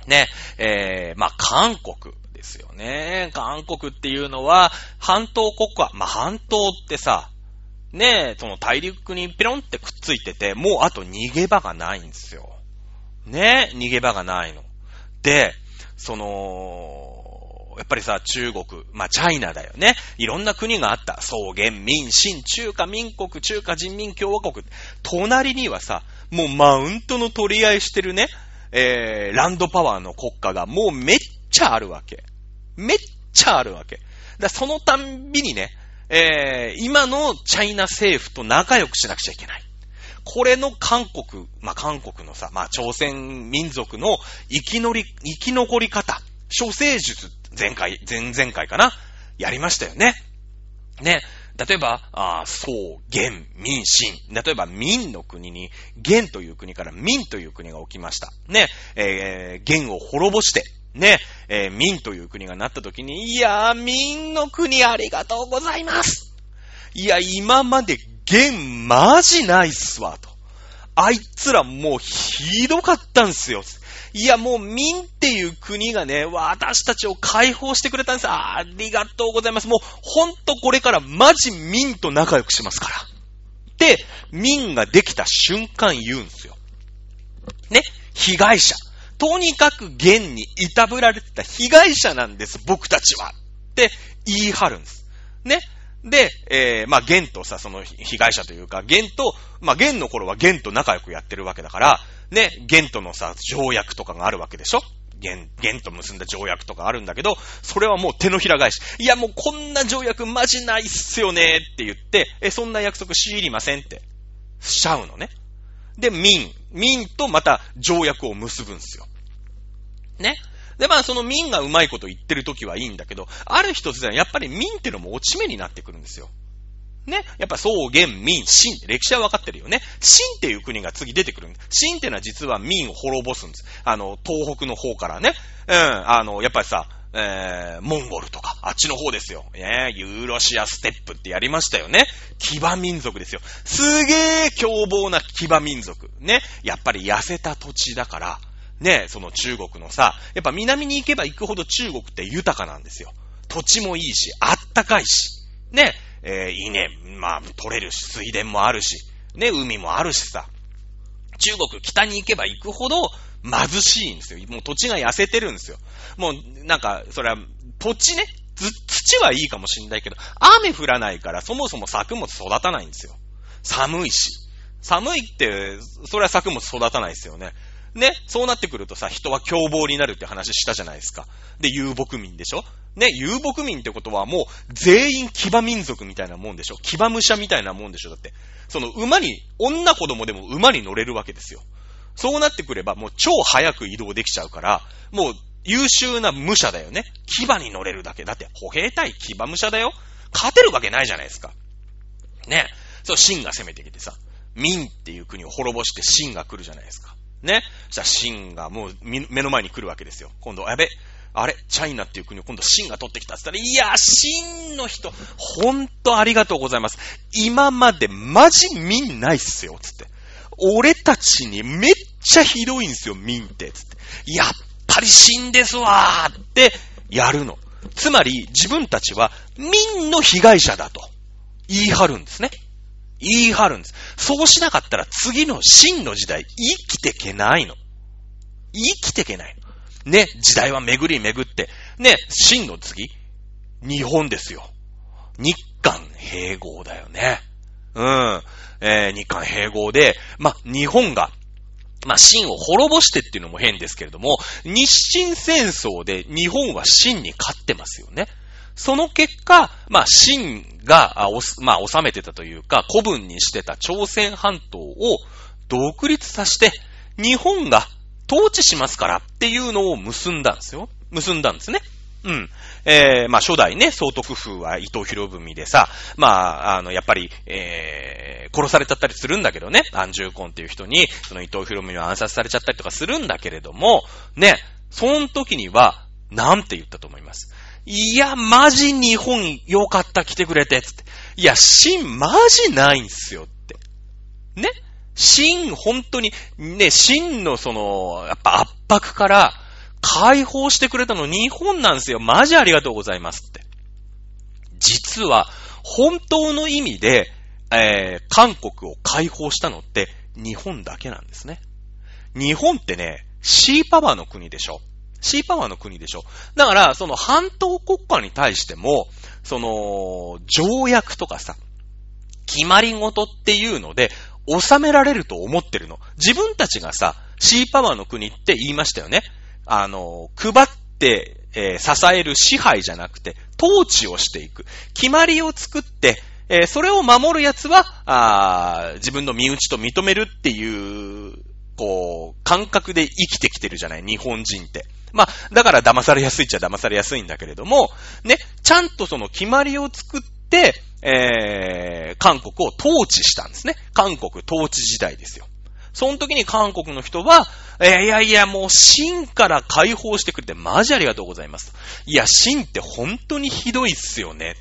ね、えー、まあ、韓国ですよね。韓国っていうのは、半島国家、まあ、半島ってさ、ねえ、その大陸にピロンってくっついてて、もうあと逃げ場がないんですよ。ねえ、逃げ場がないの。で、その、やっぱりさ、中国、まあ、チャイナだよね。いろんな国があった。草原、民、新、中華民国、中華人民共和国。隣にはさ、もうマウントの取り合いしてるね、えー、ランドパワーの国家がもうめっちゃあるわけ。めっちゃあるわけ。だそのたんびにね、えー、今のチャイナ政府と仲良くしなくちゃいけない。これの韓国、まあ、韓国のさ、まあ、朝鮮民族の生きのり、生き残り方、処世術、前回、前々回かな？やりましたよね。ね。例えば、あ宋、元、民、秦。例えば、民の国に、元という国から民という国が起きました。ね、えー、元を滅ぼして、ね、えー、民という国がなった時に、いやー、民の国ありがとうございますいや、今まで元マジないっすわ、と。あいつらもうひどかったんすよ。いや、もう民っていう国がね、私たちを解放してくれたんです。ありがとうございます。もう、ほんとこれからマジ民と仲良くしますから。で、民ができた瞬間言うんですよ。ね、被害者。とにかく現にいたぶられてた被害者なんです、僕たちは。って言い張るんです。ね。で、えー、まあ、ゲンとさ、その被害者というか、ゲンと、まあ、ゲンの頃はゲンと仲良くやってるわけだから、ね、ゲンとのさ、条約とかがあるわけでしょ？ゲン、ゲンと結んだ条約とかあるんだけど、それはもう手のひら返し。いや、もうこんな条約マジないっすよねって言って、え、そんな約束知りませんって、しちゃうのね。で、民。民とまた条約を結ぶんすよ。ね？で、まあ、その民がうまいこと言ってる時はいいんだけど、ある一つではやっぱり民ってのも落ち目になってくるんですよ。ね？やっぱ草原、民、秦って歴史は分かってるよね。秦っていう国が次出てくるんです。秦ってのは実は民を滅ぼすんです。あの、東北の方からね。うん、あの、やっぱりさ、えー、モンゴルとか、あっちの方ですよ。ねユーロシアステップってやりましたよね。騎馬民族ですよ。すげー凶暴な騎馬民族。ね？やっぱり痩せた土地だから、ね、その中国のさ、やっぱ南に行けば行くほど中国って豊かなんですよ。土地もいいし、あったかいし、ね、えー、稲、まあ、取れるし、水田もあるし、ね、海もあるしさ。中国北に行けば行くほど貧しいんですよ。もう土地が痩せてるんですよ。もう、なんか、それは、土地ね、土はいいかもしんないけど、雨降らないからそもそも作物育たないんですよ。寒いし。寒いって、それは作物育たないですよね。ね、そうなってくるとさ、人は凶暴になるって話したじゃないですか。で、遊牧民でしょ？ね、遊牧民ってことはもう全員騎馬民族みたいなもんでしょ？騎馬武者みたいなもんでしょ？だって。その馬に、女子供でも馬に乗れるわけですよ。そうなってくればもう超早く移動できちゃうから、もう優秀な武者だよね。騎馬に乗れるだけ。だって歩兵対騎馬武者だよ。勝てるわけないじゃないですか。ね。そう、秦が攻めてきてさ、民っていう国を滅ぼして秦が来るじゃないですか。ね。じゃあ、シンがもう目の前に来るわけですよ。今度、やべ、あれ、チャイナっていう国を今度シンが取ってきたって言ったら、いや、シンの人、ほんとありがとうございます。今までマジ民ないっすよ、つって。俺たちにめっちゃひどいんすよ、民って、つって。やっぱりシンですわーってやるの。つまり、自分たちは民の被害者だと言い張るんですね。言い張るんです。そうしなかったら次の真の時代、生きてけないの。生きてけないの。ね、時代は巡り巡って、ね、真の次、日本ですよ。日韓併合だよね。うん。えー、日韓併合で、ま、日本が、まあ、秦を滅ぼしてっていうのも変ですけれども、日清戦争で日本は秦に勝ってますよね。その結果、まあ、秦が、まあ、治めてたというか、古文にしてた朝鮮半島を独立させて、日本が統治しますからっていうのを結んだんですよ。結んだんですね。うん。えー、まあ、初代ね、総督府は伊藤博文でさ、まあ、あの、やっぱり、えー、殺されちゃったりするんだけどね、安住婚っていう人に、その伊藤博文は暗殺されちゃったりとかするんだけれども、ね、その時には、なんて言ったと思います？いや、マジ日本よかった来てくれて、つって。いや、真マジないんすよって。ね？真、本当に、ね、真のその、やっぱ圧迫から解放してくれたの日本なんですよ。マジありがとうございますって。実は、本当の意味で、えー、韓国を解放したのって日本だけなんですね。日本ってね、シーパワーの国でしょ。シーパワーの国でしょ。だから、その半島国家に対しても、その、条約とかさ、決まり事っていうので、収められると思ってるの。自分たちがさ、シーパワーの国って言いましたよね。あの、配って、えー、支える支配じゃなくて、統治をしていく。決まりを作って、えー、それを守る奴は、あ自分の身内と認めるっていう、こう、感覚で生きてきてるじゃない、日本人って。まあ、だから騙されやすいっちゃ騙されやすいんだけれども、ね、ちゃんとその決まりを作って、えー、韓国を統治したんですね。韓国統治時代ですよ。その時に韓国の人は、えー、いやいや、もう芯から解放してくれてマジありがとうございます。いや、芯って本当にひどいっすよね。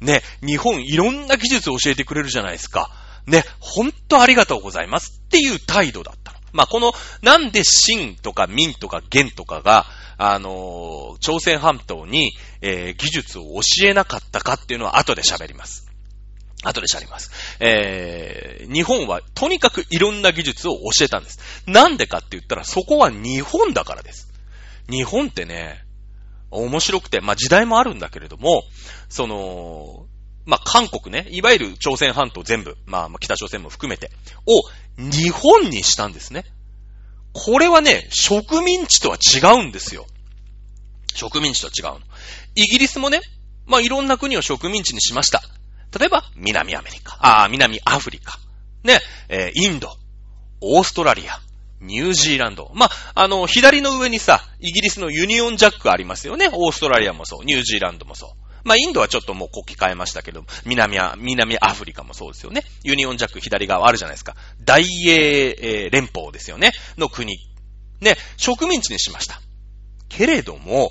ね、日本いろんな技術を教えてくれるじゃないですか。ね、本当ありがとうございますっていう態度だった。まあ、この、なんで秦とか民とか元とかが、あのー、朝鮮半島に、えー、技術を教えなかったかっていうのは後で喋ります。後で喋ります。えー、日本はとにかくいろんな技術を教えたんです。なんでかって言ったらそこは日本だからです。日本ってね、面白くて、まあ時代もあるんだけれども、その、まあ韓国ね、いわゆる朝鮮半島全部、まあ北朝鮮も含めて、を日本にしたんですね。これはね、植民地とは違うんですよ。植民地とは違うの。イギリスもね、まあいろんな国を植民地にしました。例えば、南アメリカ、ああ、南アフリカ、ね、えー、インド、オーストラリア、ニュージーランド。まあ、あの、左の上にさ、イギリスのユニオンジャックありますよね。オーストラリアもそう、ニュージーランドもそう。まあ、インドはちょっともう国旗変えましたけど、南ア、南アフリカもそうですよね。ユニオンジャック左側あるじゃないですか。大英、連邦ですよね。の国。ね、植民地にしました。けれども、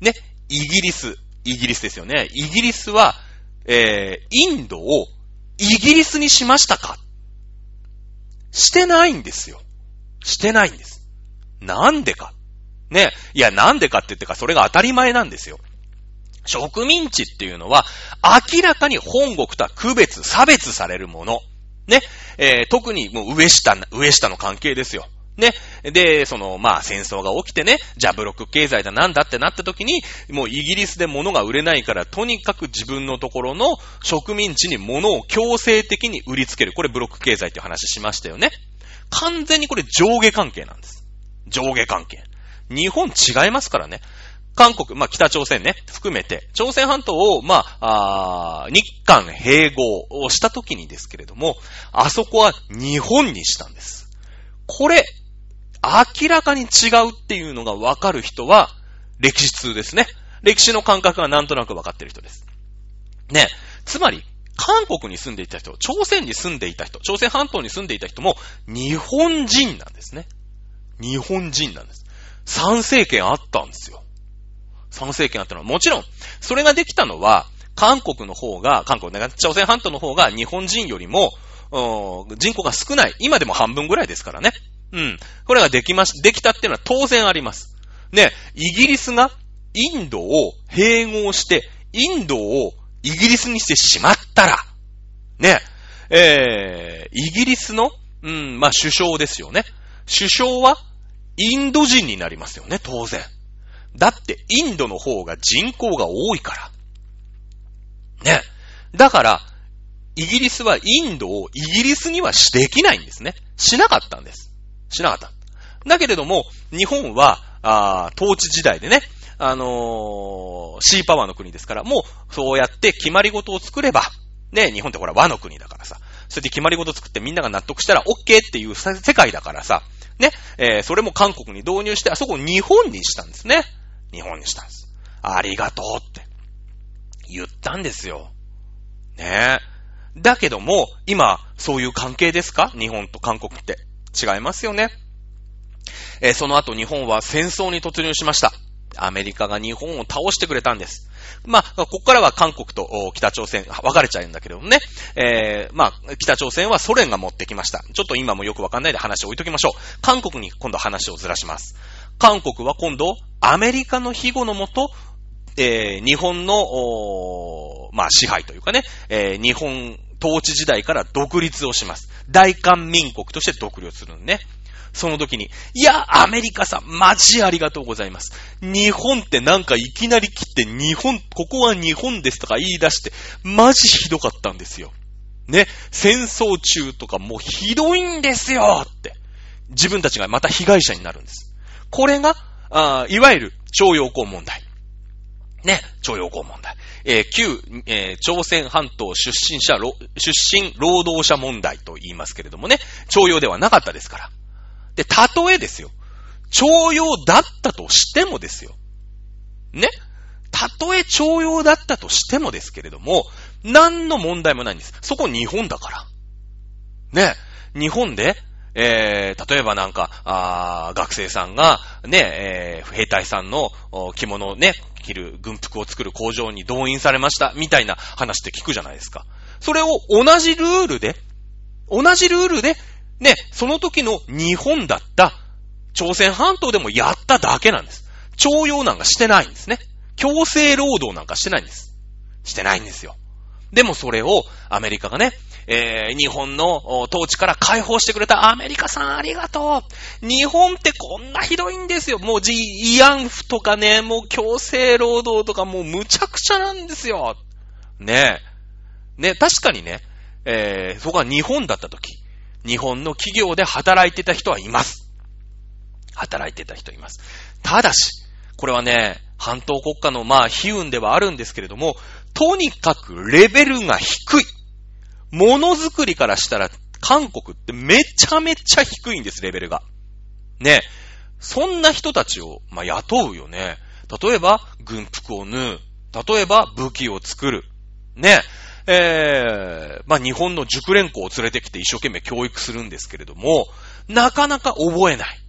ね、イギリス、イギリスですよね。イギリスは、えー、インドをイギリスにしましたか？してないんですよ。してないんです。なんでか。ね。いや、なんでかって言ってか、それが当たり前なんですよ。植民地っていうのは、明らかに本国とは区別、差別されるもの。ね。えー、特にもう上下、上下の関係ですよ。ね。で、その、まあ、戦争が起きてね、じゃあブロック経済だなんだってなった時に、もうイギリスで物が売れないから、とにかく自分のところの植民地に物を強制的に売りつける。これブロック経済っていう話しましたよね。完全にこれ上下関係なんです。上下関係。日本違いますからね。韓国、まあ、北朝鮮ね、含めて、朝鮮半島を、まあ、あ日韓併合をした時にですけれども、あそこは日本にしたんです。これ、明らかに違うっていうのがわかる人は、歴史通ですね。歴史の感覚がなんとなくわかってる人です。ね。つまり、韓国に住んでいた人、朝鮮に住んでいた人、朝鮮半島に住んでいた人も、日本人なんですね。日本人なんです。参政権あったんですよ。参政権あったのは、もちろん、それができたのは、韓国の方が、韓国、朝鮮半島の方が日本人よりも、人口が少ない。今でも半分ぐらいですからね。うん。これができまし、できたっていうのは当然あります。ね、イギリスがインドを併合して、インドをイギリスにしてしまったら、ね、えー、イギリスの、うん、まあ、首相ですよね。首相は、インド人になりますよね、当然。だって、インドの方が人口が多いから。ね。だから、イギリスはインドをイギリスにはしできないんですね。しなかったんです。しなかった。だけれども、日本は、ああ統治時代でね、あのー、シーパワーの国ですから、もう、そうやって決まり事を作れば、ね、日本ってほら和の国だからさ、そうやって決まり事作ってみんなが納得したら OK っていう世界だからさ、ね、えー、それも韓国に導入して、あそこを日本にしたんですね。日本にしたんです。ありがとうって言ったんですよ。ねえ。だけども、今、そういう関係ですか？日本と韓国って。違いますよね。えー、その後日本は戦争に突入しました。アメリカが日本を倒してくれたんです。まあ、ここからは韓国と北朝鮮、分かれちゃうんだけどもね。えー、まあ、北朝鮮はソ連が持ってきました。ちょっと今もよくわかんないで話を置いときましょう。韓国に今度話をずらします。韓国は今度、アメリカの庇護のもと、えー、日本の、まあ、支配というかね、えー、日本統治時代から独立をします。大韓民国として独立するんね。その時に、いや、アメリカさん、マジありがとうございます。日本ってなんかいきなり来て日本、ここは日本ですとか言い出して、マジひどかったんですよ。ね、戦争中とかもうひどいんですよって。自分たちがまた被害者になるんです。これが、あいわゆる徴用工問題。ね、徴用工問題。えー、旧、えー、朝鮮半島出身者、出身労働者問題と言いますけれどもね、徴用ではなかったですから。で、たとえですよ。徴用だったとしてもですよ。ね。たとえ徴用だったとしてもですけれども、何の問題もないんです。そこ日本だから。ね。日本で、えー、例えばなんか、あ学生さんが、ね、えー、兵隊さんの着物をね、着る軍服を作る工場に動員されました、みたいな話って聞くじゃないですか。それを同じルールで、同じルールで、ね、その時の日本だった朝鮮半島でもやっただけなんです。徴用なんかしてないんですね。強制労働なんかしてないんです。してないんですよ。でもそれをアメリカがね、えー、日本の統治から解放してくれたアメリカさんありがとう。日本ってこんなひどいんですよ。もうジ、慰安婦とかね、もう強制労働とかもうむちゃくちゃなんですよ。ねえ。ね、確かにね、えー、そこは日本だった時、日本の企業で働いてた人はいます。働いてた人います。ただし、これはね、半島国家のまあ、悲運ではあるんですけれども、とにかくレベルが低い。ものづくりからしたら、韓国ってめちゃめちゃ低いんです、レベルが。ね。そんな人たちを、まあ、雇うよね。例えば、軍服を縫う。例えば、武器を作る。ね。えー、まあ、日本の熟練校を連れてきて一生懸命教育するんですけれども、なかなか覚えない。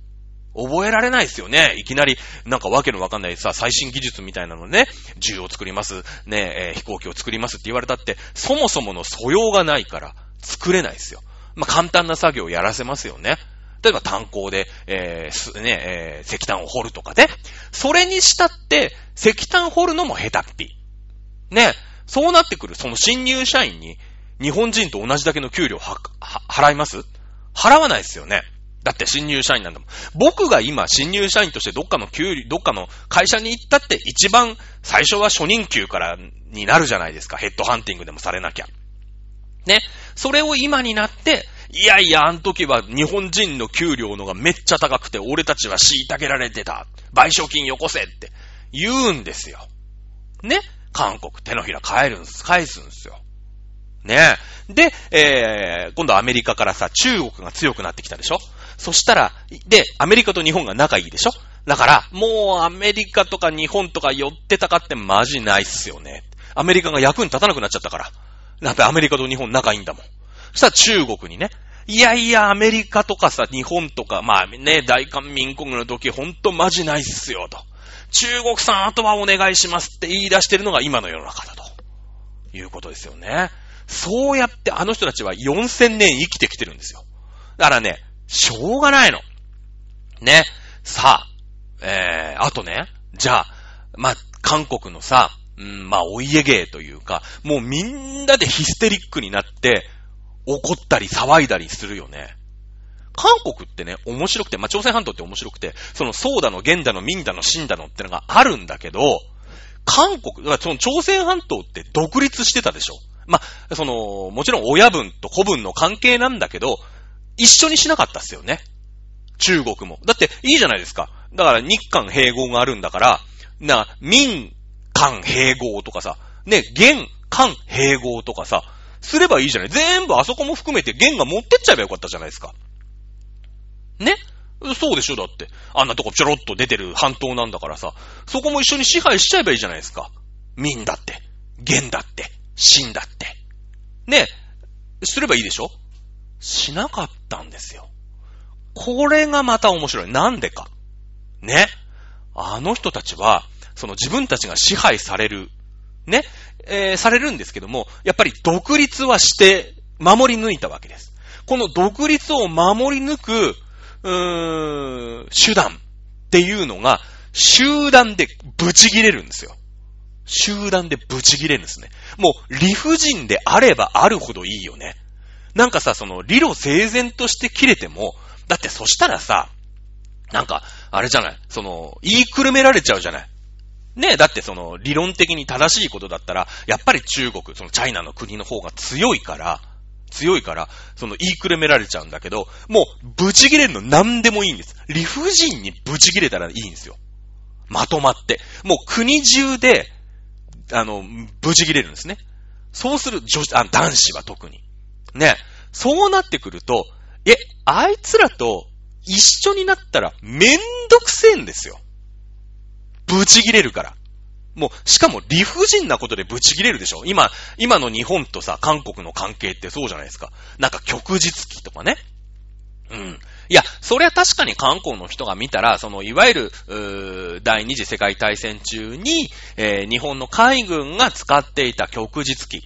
覚えられないですよね。いきなり、なんかわけのわかんないさ、最新技術みたいなのね、銃を作ります、ね、えー、飛行機を作りますって言われたって、そもそもの素養がないから、作れないですよ。まあ、簡単な作業をやらせますよね。例えば炭鉱で、えー、ね、えー、石炭を掘るとかね。それにしたって、石炭掘るのも下手っぴ。ね。そうなってくる、その新入社員に、日本人と同じだけの給料は、は、払います？払わないですよね。だって新入社員なんだもん。僕が今新入社員としてどっかの給料、どっかの会社に行ったって一番最初は初任給からになるじゃないですか。ヘッドハンティングでもされなきゃ。ね。それを今になって、いやいや、あの時は日本人の給料のがめっちゃ高くて、俺たちは虐げられてた。賠償金よこせって言うんですよ。ね。韓国手のひら返るんす、返すんすよ。ねで、えー、今度アメリカからさ、中国が強くなってきたでしょ？そしたら、で、アメリカと日本が仲いいでしょ？だから、もうアメリカとか日本とか寄ってたかってマジないっすよね。アメリカが役に立たなくなっちゃったから。やっぱアメリカと日本仲いいんだもん。そしたら中国にね、いやいや、アメリカとかさ、日本とか、まあね、大韓民国の時ほんとマジないっすよ、と。中国さん、あとはお願いしますって言い出してるのが今の世の中だと。いうことですよね。そうやってあの人たちは4000年生きてきてるんですよ。だからね、しょうがないの。ね。さあ、えー、あとね、じゃあ、まあ、韓国のさ、うん、まあ、お家芸というか、もうみんなでヒステリックになって、怒ったり騒いだりするよね。韓国ってね、面白くて、まあ、朝鮮半島って面白くて、その、ソーダの、ゲンダの、ミンダの、シンダのってのがあるんだけど、韓国、だからその朝鮮半島って独立してたでしょ。まあ、その、もちろん親分と子分の関係なんだけど、一緒にしなかったっすよね。中国も。だって、いいじゃないですか。だから、日韓併合があるんだから、な、民韓併合とかさ、ね、元韓併合とかさ、すればいいじゃない。全部あそこも含めて元が持ってっちゃえばよかったじゃないですか。ね？そうでしょだって。あんなとこちょろっと出てる半島なんだからさ、そこも一緒に支配しちゃえばいいじゃないですか。民だって、元だって、真だって。ね？すればいいでしょ？しなかったんですよ。これがまた面白い。なんでか。ね。あの人たちは、その自分たちが支配される、ね、えー、されるんですけども、やっぱり独立はして、守り抜いたわけです。この独立を守り抜く、うーん、手段っていうのが、集団でブチ切れるんですよ。集団でブチ切れるんですね。もう理不尽であればあるほどいいよね。なんかさ、その、理路整然として切れても、だってそしたらさ、なんか、あれじゃない？その、言いくるめられちゃうじゃない？ねえ、だってその、理論的に正しいことだったら、やっぱり中国、そのチャイナの国の方が強いから、強いから、その言いくるめられちゃうんだけど、もう、ブチ切れるの何でもいいんです。理不尽にブチ切れたらいいんですよ。まとまって。もう国中で、あの、ブチ切れるんですね。そうする女子、あ、男子は特に。ね。そうなってくると、え、あいつらと一緒になったらめんどくせえんですよ。ブチ切れるから。もう、しかも理不尽なことでブチ切れるでしょ今、今の日本とさ、韓国の関係ってそうじゃないですか。なんか旭日期とかね。
うん。いや、そりゃ確かに韓国の人が見たら、その、いわゆる、第二次世界大戦中に、えー、日本の海軍が使っていた旭日機、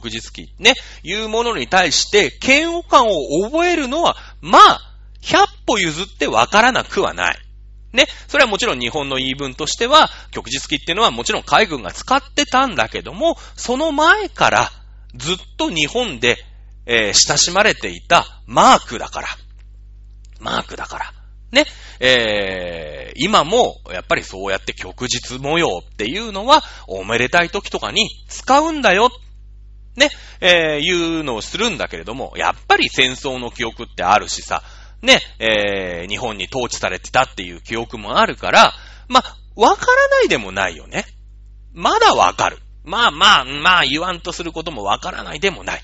旭日機、ね、いうものに対して、嫌悪感を覚えるのは、まあ、100歩譲ってわからなくはない。ね。それはもちろん日本の言い分としては、旭日機っていうのはもちろん海軍が使ってたんだけども、その前からずっと日本で、えー、親しまれていたマークだから。マークだから。ね。えー、今も、やっぱりそうやって旭日模様っていうのは、おめでたい時とかに使うんだよ。ね。えー、いうのをするんだけれども、やっぱり戦争の記憶ってあるしさ、ね、えー、日本に統治されてたっていう記憶もあるから、ま、わからないでもないよね。まだわかる。まあまあ、まあ言わんとすることもわからないでもない。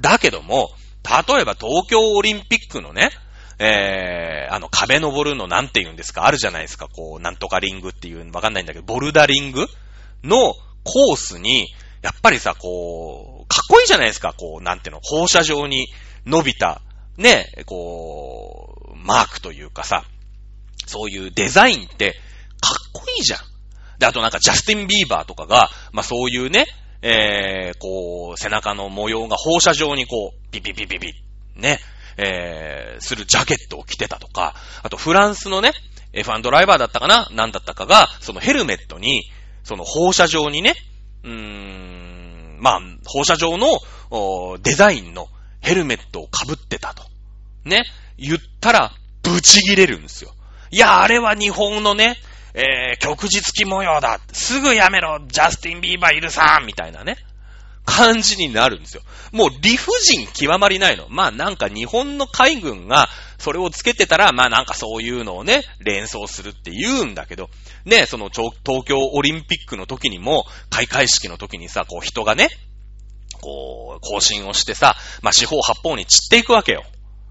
だけども、例えば東京オリンピックのね、えー、あの壁登るのなんて言うんですか？あるじゃないですか。こう、なんとかリングっていうわかんないんだけど、ボルダリングのコースに、やっぱりさ、こう、かっこいいじゃないですか。こう、なんていうの、放射状に伸びた、ね、こう、マークというかさ、そういうデザインってかっこいいじゃん。で、あとなんかジャスティン・ビーバーとかが、まあそういうね、えー、こう、背中の模様が放射状にこう、ピピピピピ、ね、えー、するジャケットを着てたとか、あとフランスのね、F1 ドライバーだったかななんだったかが、そのヘルメットに、その放射状にね、うーん、まあ、放射状のデザインのヘルメットを被ってたと。ね、言ったら、ブチギレるんですよ。いや、あれは日本のね、えー、曲日記模様だ。すぐやめろジャスティン・ビーバーいるさみたいなね。感じになるんですよ。もう理不尽極まりないの。まあなんか日本の海軍がそれをつけてたら、まあなんかそういうのをね、連想するって言うんだけど、ね、その東京オリンピックの時にも、開会式の時にさ、こう人がね、こう、更新をしてさ、まあ四方八方に散っていくわけよ。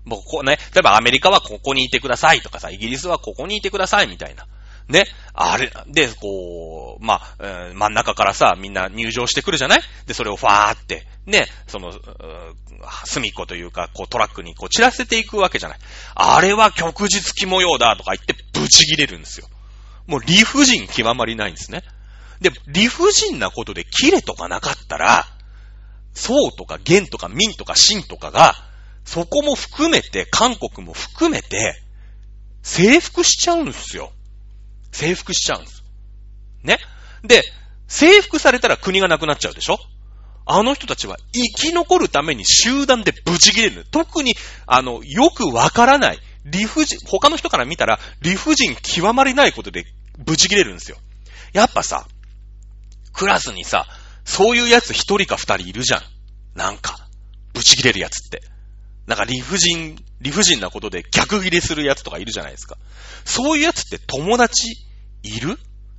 もうこうね、例えばアメリカはここにいてくださいとかさ、イギリスはここにいてくださいみたいな。ね。あれ、で、こう、まあ、真ん中からさ、みんな入場してくるじゃない？で、それをファーって、ね、その、隅っこというか、こうトラックにこう散らせていくわけじゃない。あれは旭日記模様だとか言ってブチ切れるんですよ。もう理不尽極まりないんですね。で、理不尽なことで切れとかなかったら、宋とか元とか民とか秦とかが、そこも含めて、韓国も含めて、征服しちゃうんですよ。征服しちゃうんです。ね。で、征服されたら国がなくなっちゃうでしょ？あの人たちは生き残るために集団でブチ切れる。特に、あの、よくわからない、理不尽、他の人から見たら理不尽極まりないことでブチ切れるんですよ。やっぱさ、クラスにさ、そういうやつ一人か二人いるじゃん。なんか、ブチ切れるやつって。なんか理不尽、理不尽なことで逆切れするやつとかいるじゃないですか。そういうやつって友達いる？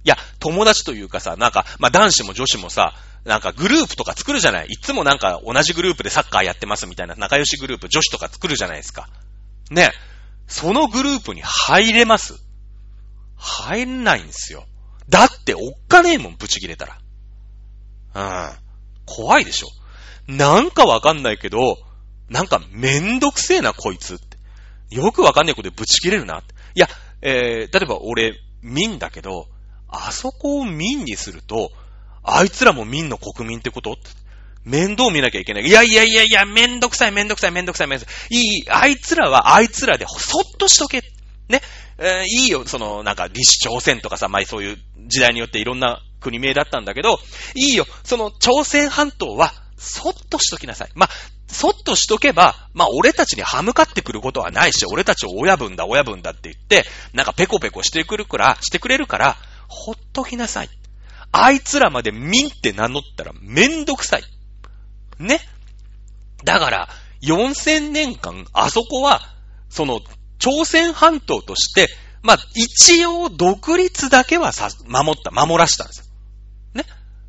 いや、友達というかさ、なんか、まあ、男子も女子もさ、なんかグループとか作るじゃない？いつもなんか同じグループでサッカーやってますみたいな仲良しグループ、女子とか作るじゃないですか。ね。そのグループに入れます入んないんですよ。だっておっかねえもん、ブチ切れたら。うん。怖いでしょ。なんかわかんないけど、なんかめんどくせえな、こいつって。よくわかんないことでブチ切れるな。いや、えー、例えば俺、民だけど、あそこを民にすると、あいつらも民の国民ってこと？面倒見なきゃいけない。いやいやいやいや、めんどくさいめんどくさいめんどくさいめんどくさい。いい、あいつらはあいつらでそっとしとけ。ね。えー、いいよ、その、なんか、立朝鮮とかさ、まあ、そういう時代によっていろんな国名だったんだけど、いいよ、その朝鮮半島は、そっとしときなさい。まあ、そっとしとけば、まあ、俺たちに歯向かってくることはないし、俺たちを親分だ、親分だって言って、なんかペコペコしてくるから、してくれるから、ほっときなさい。あいつらまでミンって名乗ったらめんどくさい。ね。だから、4000年間、あそこは、その、朝鮮半島として、まあ、一応独立だけはさ、守った、守らしたんですよ。ね？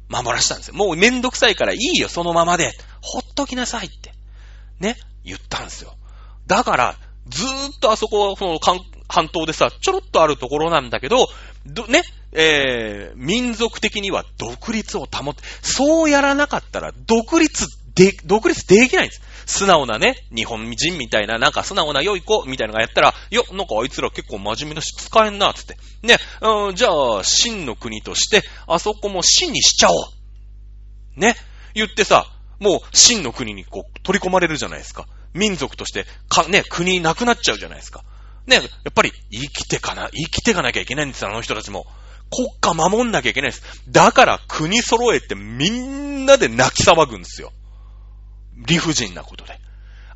守らしたんですよ。もうめんどくさいからいいよ、そのままで。ほっときなさいって。ね、言ったんですよ。だから、ずーっとあそこは、その、半島でさ、ちょろっとあるところなんだけど、ど、ね、えー、民族的には独立を保って、そうやらなかったら、独立で、独立できないんです。素直なね、日本人みたいな、なんか素直な良い子みたいなのがやったら、いや、なんかあいつら結構真面目だし使えんな、つって。ね、うん、じゃあ、真の国として、あそこも真にしちゃおう。ね、言ってさ、もう真の国にこう取り込まれるじゃないですか。民族として、か、ね、国なくなっちゃうじゃないですか。ね、やっぱり生きてかな、生きてかなきゃいけないんですよ、あの人たちも。国家守んなきゃいけないです。だから国揃えてみんなで泣き騒ぐんですよ。理不尽なことで。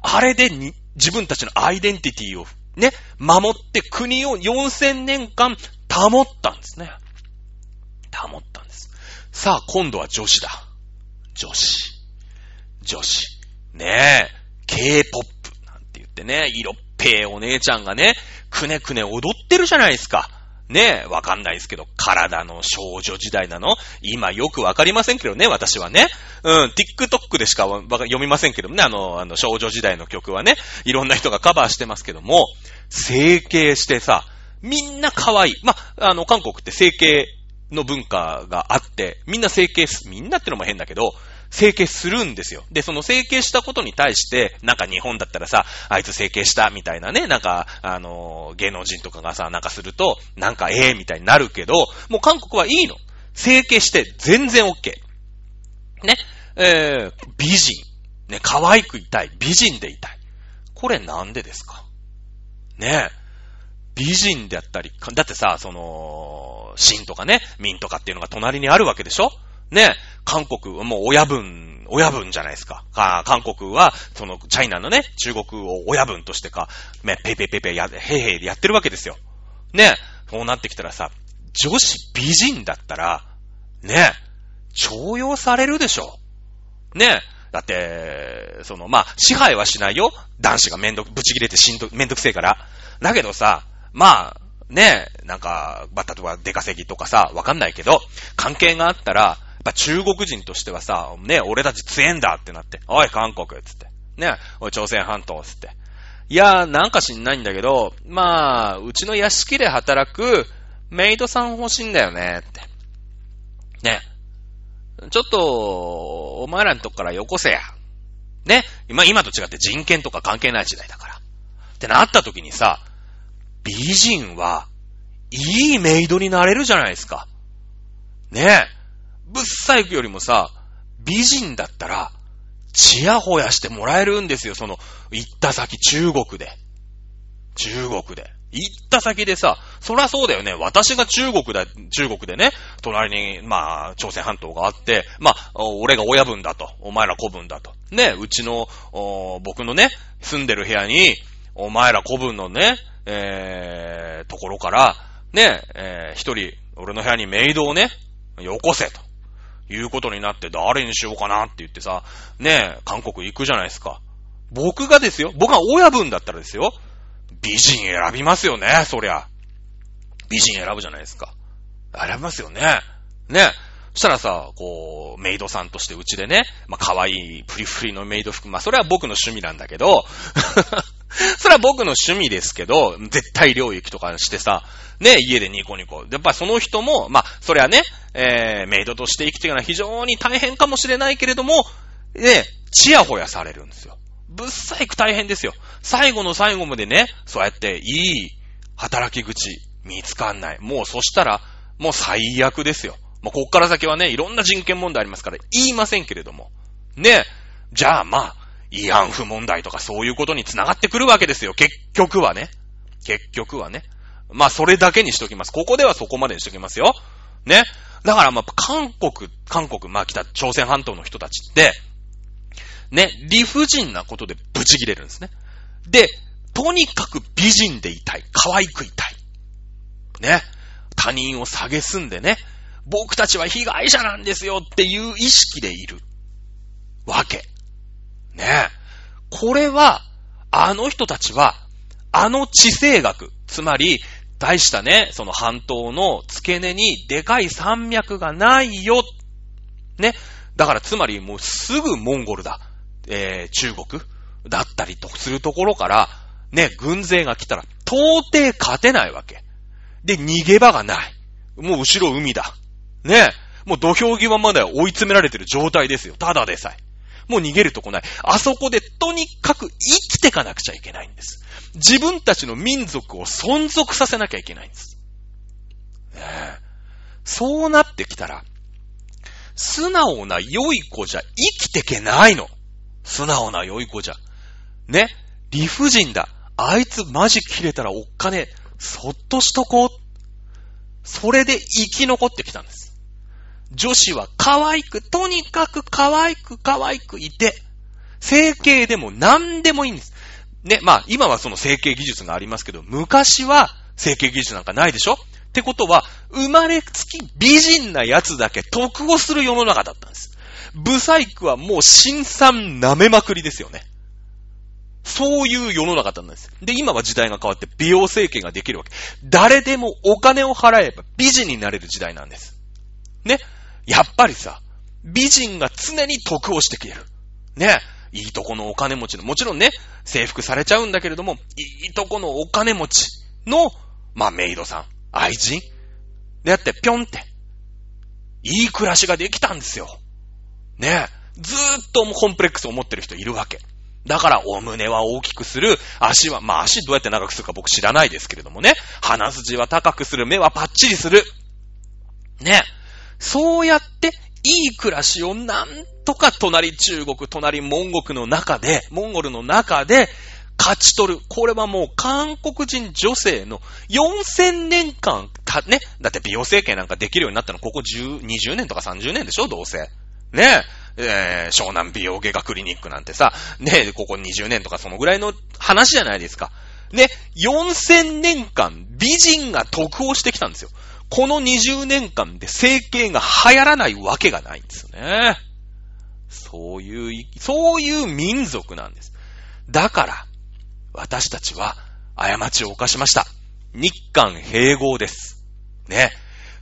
あれでに、自分たちのアイデンティティをね、守って国を4000年間保ったんですね。保ったんです。さあ、今度は女子だ。女子。女子。ねえ、K-POP なんて言ってね、色っぺえお姉ちゃんがね、くねくね踊ってるじゃないですか。ねえ、わかんないですけど、体の少女時代なの？今よくわかりませんけどね、私はね。うん、TikTok でしか読みませんけどもね、あの、あの、少女時代の曲はね、いろんな人がカバーしてますけども、整形してさ、みんな可愛い。ま、あの、韓国って整形の文化があって、みんな整形す、みんなってのも変だけど、整形するんですよ。で、その整形したことに対して、なんか日本だったらさ、あいつ整形したみたいなね、なんか、あのー、芸能人とかがさ、なんかすると、なんかええみたいになるけど、もう韓国はいいの。整形して全然 OK。ね。えー、美人。ね、可愛くいたい。美人でいたい。これなんでですか？ね美人であったり、だってさ、その、シとかね、ミンとかっていうのが隣にあるわけでしょ？ね、韓国、もう親分、親分じゃないですか。か韓国は、その、チャイナのね、中国を親分としてか、ね、ペイペイペイペイや、へいへいやってるわけですよ。ね、そうなってきたらさ、女子美人だったら、ね、徴用されるでしょ。ね、だって、その、まあ、支配はしないよ。男子がめんどく、ぶち切れてしんど、めんどくせえから。だけどさ、まあ、ね、なんか、まあ、例えば出稼ぎとかさ、わかんないけど、関係があったら、ぱ中国人としてはさ、ね、俺たち強えんだってなって、おい、韓国つって。ね、おい、朝鮮半島つって。いやなんか知んないんだけど、まあ、うちの屋敷で働くメイドさん欲しいんだよね、って。ね。ちょっと、お前らのとこからよこせや。ね。今、今と違って人権とか関係ない時代だから。ってなった時にさ、美人は、いいメイドになれるじゃないですか。ねえ。ぶっさいくよりもさ、美人だったら、ちやほやしてもらえるんですよ、その、行った先中国で。中国で。行った先でさ、そりゃそうだよね。私が中国だ、中国でね、隣に、まあ、朝鮮半島があって、まあ、俺が親分だと、お前ら子分だと。ね、うちの、僕のね、住んでる部屋に、お前ら子分のね、えー、ところから、ね、えー、一人、俺の部屋にメイドをね、よこせと。いうことになって誰にしようかなって言ってさ、ねえ、韓国行くじゃないですか。僕がですよ、僕が親分だったらですよ、美人選びますよね、そりゃ。美人選ぶじゃないですか。選びますよね。ね。そしたらさ、こう、メイドさんとしてうちでね、まあ、可愛いプリフリのメイド服、まあ、それは僕の趣味なんだけど、それは僕の趣味ですけど、絶対領域とかしてさ、ね、家でニコニコ。やっぱりその人も、まあ、それはね、えー、メイドとして生きていくのは非常に大変かもしれないけれども、ね、ちやほやされるんですよ。ぶっさいく大変ですよ。最後の最後までね、そうやっていい働き口見つかんない。もうそしたら、もう最悪ですよ。もうこっから先はね、いろんな人権問題ありますから言いませんけれども。ね、じゃあまあ、慰安婦問題とかそういうことにつながってくるわけですよ。結局はね。結局はね。まあ、それだけにしときます。ここではそこまでにしときますよ。ね。だからまあ、韓国、韓国、まあ、北朝鮮半島の人たちって、ね、理不尽なことでブチ切れるんですね。で、とにかく美人でいたい。可愛くいたい。ね。他人を蔑んでね、僕たちは被害者なんですよっていう意識でいる。わけ。ねこれは、あの人たちは、あの地政学、つまり、大したね、その半島の付け根にでかい山脈がないよ。ね。だからつまりもうすぐモンゴルだ。えー、中国だったりとするところから、ね、軍勢が来たら到底勝てないわけ。で、逃げ場がない。もう後ろ海だ。ね。もう土俵際まで追い詰められてる状態ですよ。ただでさえ。もう逃げるとこない。あそこでとにかく生きてかなくちゃいけないんです。自分たちの民族を存続させなきゃいけないんです。ねえそうなってきたら、素直な良い子じゃ生きてけないの。素直な良い子じゃ。ね。理不尽だ。あいつマジ切れたらおっかねえ。そっとしとこう。それで生き残ってきたんです。女子は可愛く、とにかく可愛く可愛くいて、整形でも何でもいいんです。ね、まあ今はその整形技術がありますけど、昔は整形技術なんかないでしょ？ってことは、生まれつき美人なやつだけ得をする世の中だったんです。ブサイクはもう新産舐めまくりですよね。そういう世の中だったんです。で、今は時代が変わって美容整形ができるわけ。誰でもお金を払えば美人になれる時代なんです。ね？やっぱりさ、美人が常に得をしてくれる。ね。いいとこのお金持ちの、もちろんね、征服されちゃうんだけれども、いいとこのお金持ちの、まあ、メイドさん、愛人でやって、ぴょんって、いい暮らしができたんですよ。ねずーっとコンプレックスを持ってる人いるわけ。だから、お胸は大きくする、足は、まあ足どうやって長くするか僕知らないですけれどもね。鼻筋は高くする、目はパッチリする。ね。そうやって、いい暮らしをなんとか隣中国、隣モンゴルの中で、モンゴルの中で、勝ち取る。これはもう韓国人女性の4000年間か、ね。だって美容整形なんかできるようになったのここ10、20年とか30年でしょどうせ。ねえ、えー、湘南美容外科クリニックなんてさ、ねえここ20年とかそのぐらいの話じゃないですか。ね、4000年間美人が得をしてきたんですよ。この20年間で整形が流行らないわけがないんですよね。そういう、そういう民族なんです。だから、私たちは過ちを犯しました。日韓併合です。ね。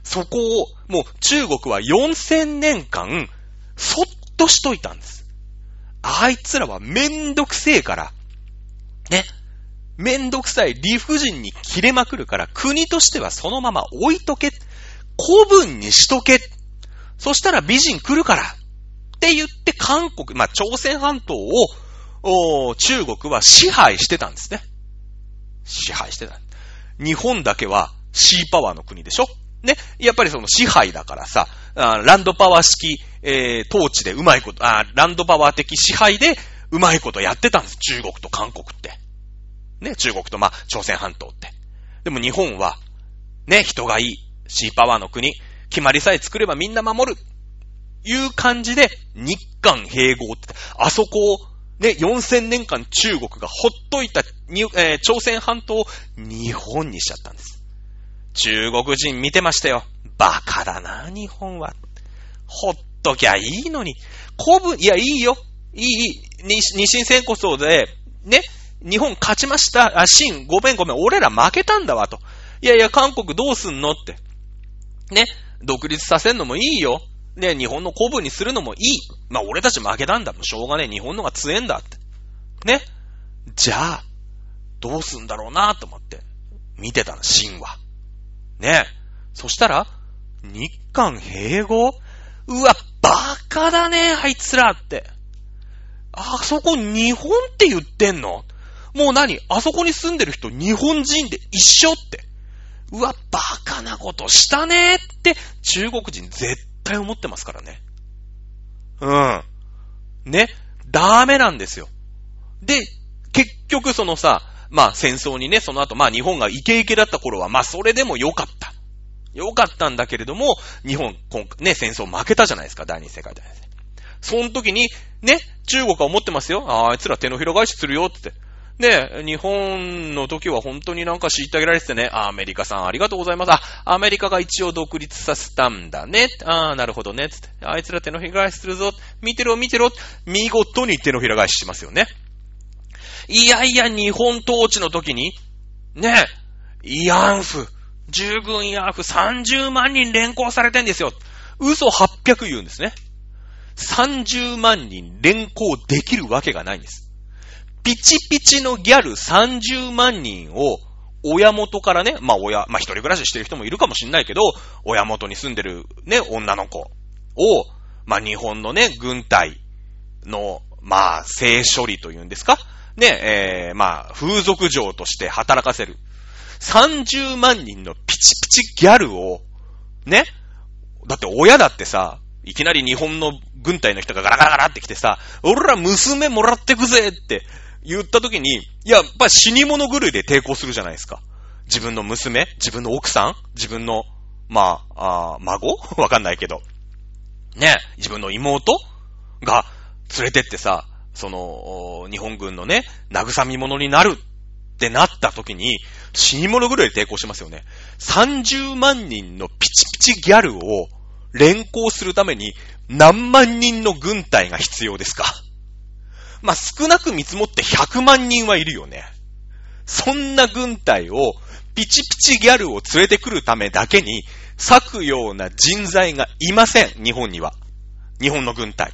そこを、もう中国は4000年間、そっとしといたんです。あいつらはめんどくせえから、ね。めんどくさい理不尽に切れまくるから、国としてはそのまま置いとけ。古文にしとけ。そしたら美人来るから。って言って韓国、まあ、朝鮮半島を、中国は支配してたんですね。支配してた。日本だけはシーパワーの国でしょね。やっぱりその支配だからさ、ランドパワー式、えー、統治でうまいこと、あランドパワー的支配でうまいことやってたんです。中国と韓国って。ね、中国とまあ、朝鮮半島って。でも日本は、ね、人がいい、シーパワーの国、決まりさえ作ればみんな守る。いう感じで、日韓併合って、あそこを、ね、4000年間中国がほっといたに、えー朝鮮半島を日本にしちゃったんです。中国人見てましたよ。バカだな、日本は。ほっときゃいいのに。古文、いや、いいよ。いい、いい。に二審戦こそで、ね、日本勝ちました。あ、新、ごめんごめん、俺ら負けたんだわ、と。いやいや、韓国どうすんのって。ね、独立させんのもいいよ。ね、日本の古文にするのもいい。まあ、俺たち負けたんだ。もうしょうがねえ。日本のが強えんだって。ね。じゃあ、どうすんだろうなと思って、見てたの、神話。ね。そしたら、日韓併合？うわ、バカだね、あいつらって。あそこ日本って言ってんの？もう何？あそこに住んでる人日本人で一緒って。うわ、バカなことしたねって中国人絶対思ってますからね。うん。ね？ダメなんですよ。で、結局そのさ、まあ戦争にね、その後まあ日本がイケイケだった頃は、まあそれでも良かった。良かったんだけれども、日本、今ね、戦争負けたじゃないですか、第二次世界大戦。その時に、ね、中国は思ってますよ。ああいつら手のひら返しするよって。ね、日本の時は本当になんか虐げられててね、アメリカさんありがとうございます。あ、アメリカが一応独立させたんだね。ああ、なるほどね。つって。あいつら手のひら返しするぞ。見てろ、見てろ。見事に手のひら返ししますよね。いやいや、日本統治の時に、ね、慰安婦、従軍慰安婦30万人連行されてんですよ。嘘800言うんですね。30万人連行できるわけがないんです。ピチピチのギャル30万人を親元からね、まあ親、まあ一人暮らししてる人もいるかもしんないけど、親元に住んでるね、女の子を、まあ日本のね、軍隊、の、まあ、性処理というんですか？ね、えー、まあ、風俗嬢として働かせる。30万人のピチピチギャルを、ね、だって親だってさ、いきなり日本の軍隊の人がガラガラガラって来てさ、俺ら娘もらってくぜって言った時に、いや、やっぱ死に物狂いで抵抗するじゃないですか。自分の娘自分の奥さん自分の、まあ、あ孫？わかんないけど。ね、自分の妹？が連れてってさ、その、日本軍のね、慰み者になるってなった時に、死に物狂いで抵抗しますよね。30万人のピチピチギャルを連行するために何万人の軍隊が必要ですか？まあ、少なく見積もって100万人はいるよね。そんな軍隊をピチピチギャルを連れてくるためだけに割くような人材がいません。日本には。日本の軍隊。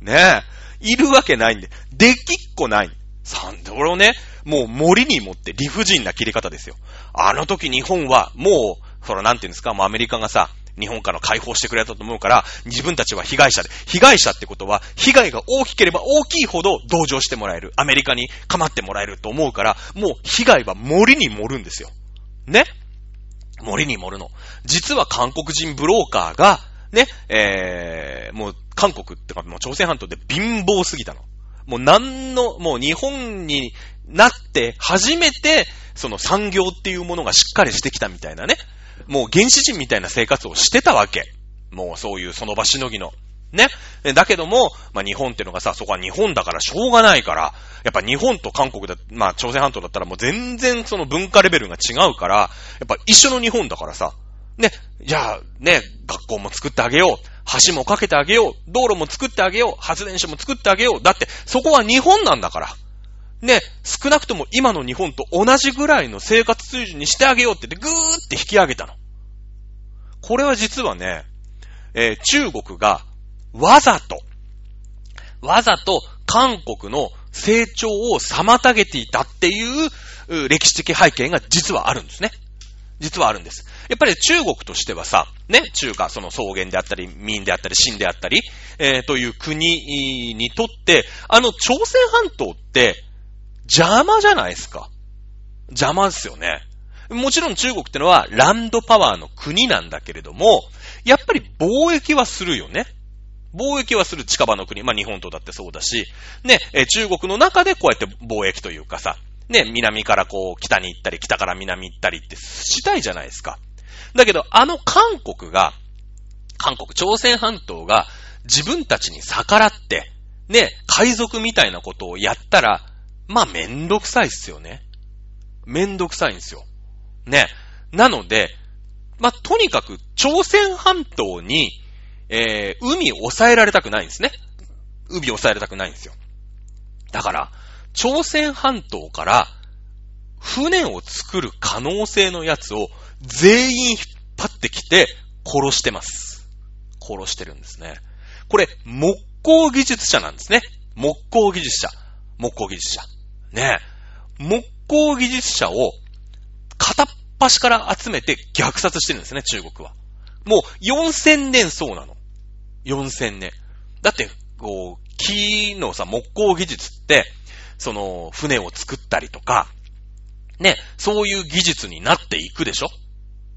ねえ。いるわけないんで。できっこない。さんで、俺をね、もう森に持って理不尽な切り方ですよ。あの時日本はもう、そのなんていうんですか、もうアメリカがさ、日本から解放してくれたと思うから、自分たちは被害者で。被害者ってことは、被害が大きければ大きいほど同情してもらえる。アメリカに構ってもらえると思うから、もう被害は森に盛るんですよ。ね？森に盛るの。実は韓国人ブローカーが、ね、えー、もう韓国ってか、もう朝鮮半島で貧乏すぎたの。もう何の、もう日本になって初めて、その産業っていうものがしっかりしてきたみたいなね。もう原始人みたいな生活をしてたわけ。もうそういうその場しのぎの。ね。だけども、まあ日本ってのがさ、そこは日本だからしょうがないから、やっぱ日本と韓国だ、まあ朝鮮半島だったらもう全然その文化レベルが違うから、やっぱ一緒の日本だからさ、ね、じゃあね、学校も作ってあげよう。橋も架けてあげよう。道路も作ってあげよう。発電所も作ってあげよう。だって、そこは日本なんだから。ね、少なくとも今の日本と同じぐらいの生活水準にしてあげようって言ってぐーって引き上げたの。これは実はね、えー、中国がわざと、わざと韓国の成長を妨げていたっていう歴史的背景が実はあるんですね。実はあるんです。やっぱり中国としてはさ、ね、中華、その草原であったり、民であったり、秦であったり、えー、という国にとって、あの朝鮮半島って邪魔じゃないですか。邪魔ですよね。もちろん中国ってのはランドパワーの国なんだけれども、やっぱり貿易はするよね。貿易はする近場の国。まあ日本とだってそうだし、ね、中国の中でこうやって貿易というかさ、ね、南からこう北に行ったり、北から南行ったりってしたいじゃないですか。だけど、あの韓国が、韓国、朝鮮半島が自分たちに逆らって、ね、海賊みたいなことをやったら、まあめんどくさいっすよね。めんどくさいんですよ。ね。なので、まあ、とにかく朝鮮半島に、えー、海を抑えられたくないんですね。海を抑えられたくないんですよ。だから、朝鮮半島から船を作る可能性のやつを全員引っ張ってきて殺してます。殺してるんですね。これ、木工技術者なんですね。木工技術者。木工技術者。ね木工技術者を片っ端から集めて虐殺してるんですね、中国は。もう4000年そうなの。4000年。だって、こう、木のさ、木工技術って、その、船を作ったりとか、ね、そういう技術になっていくでしょ？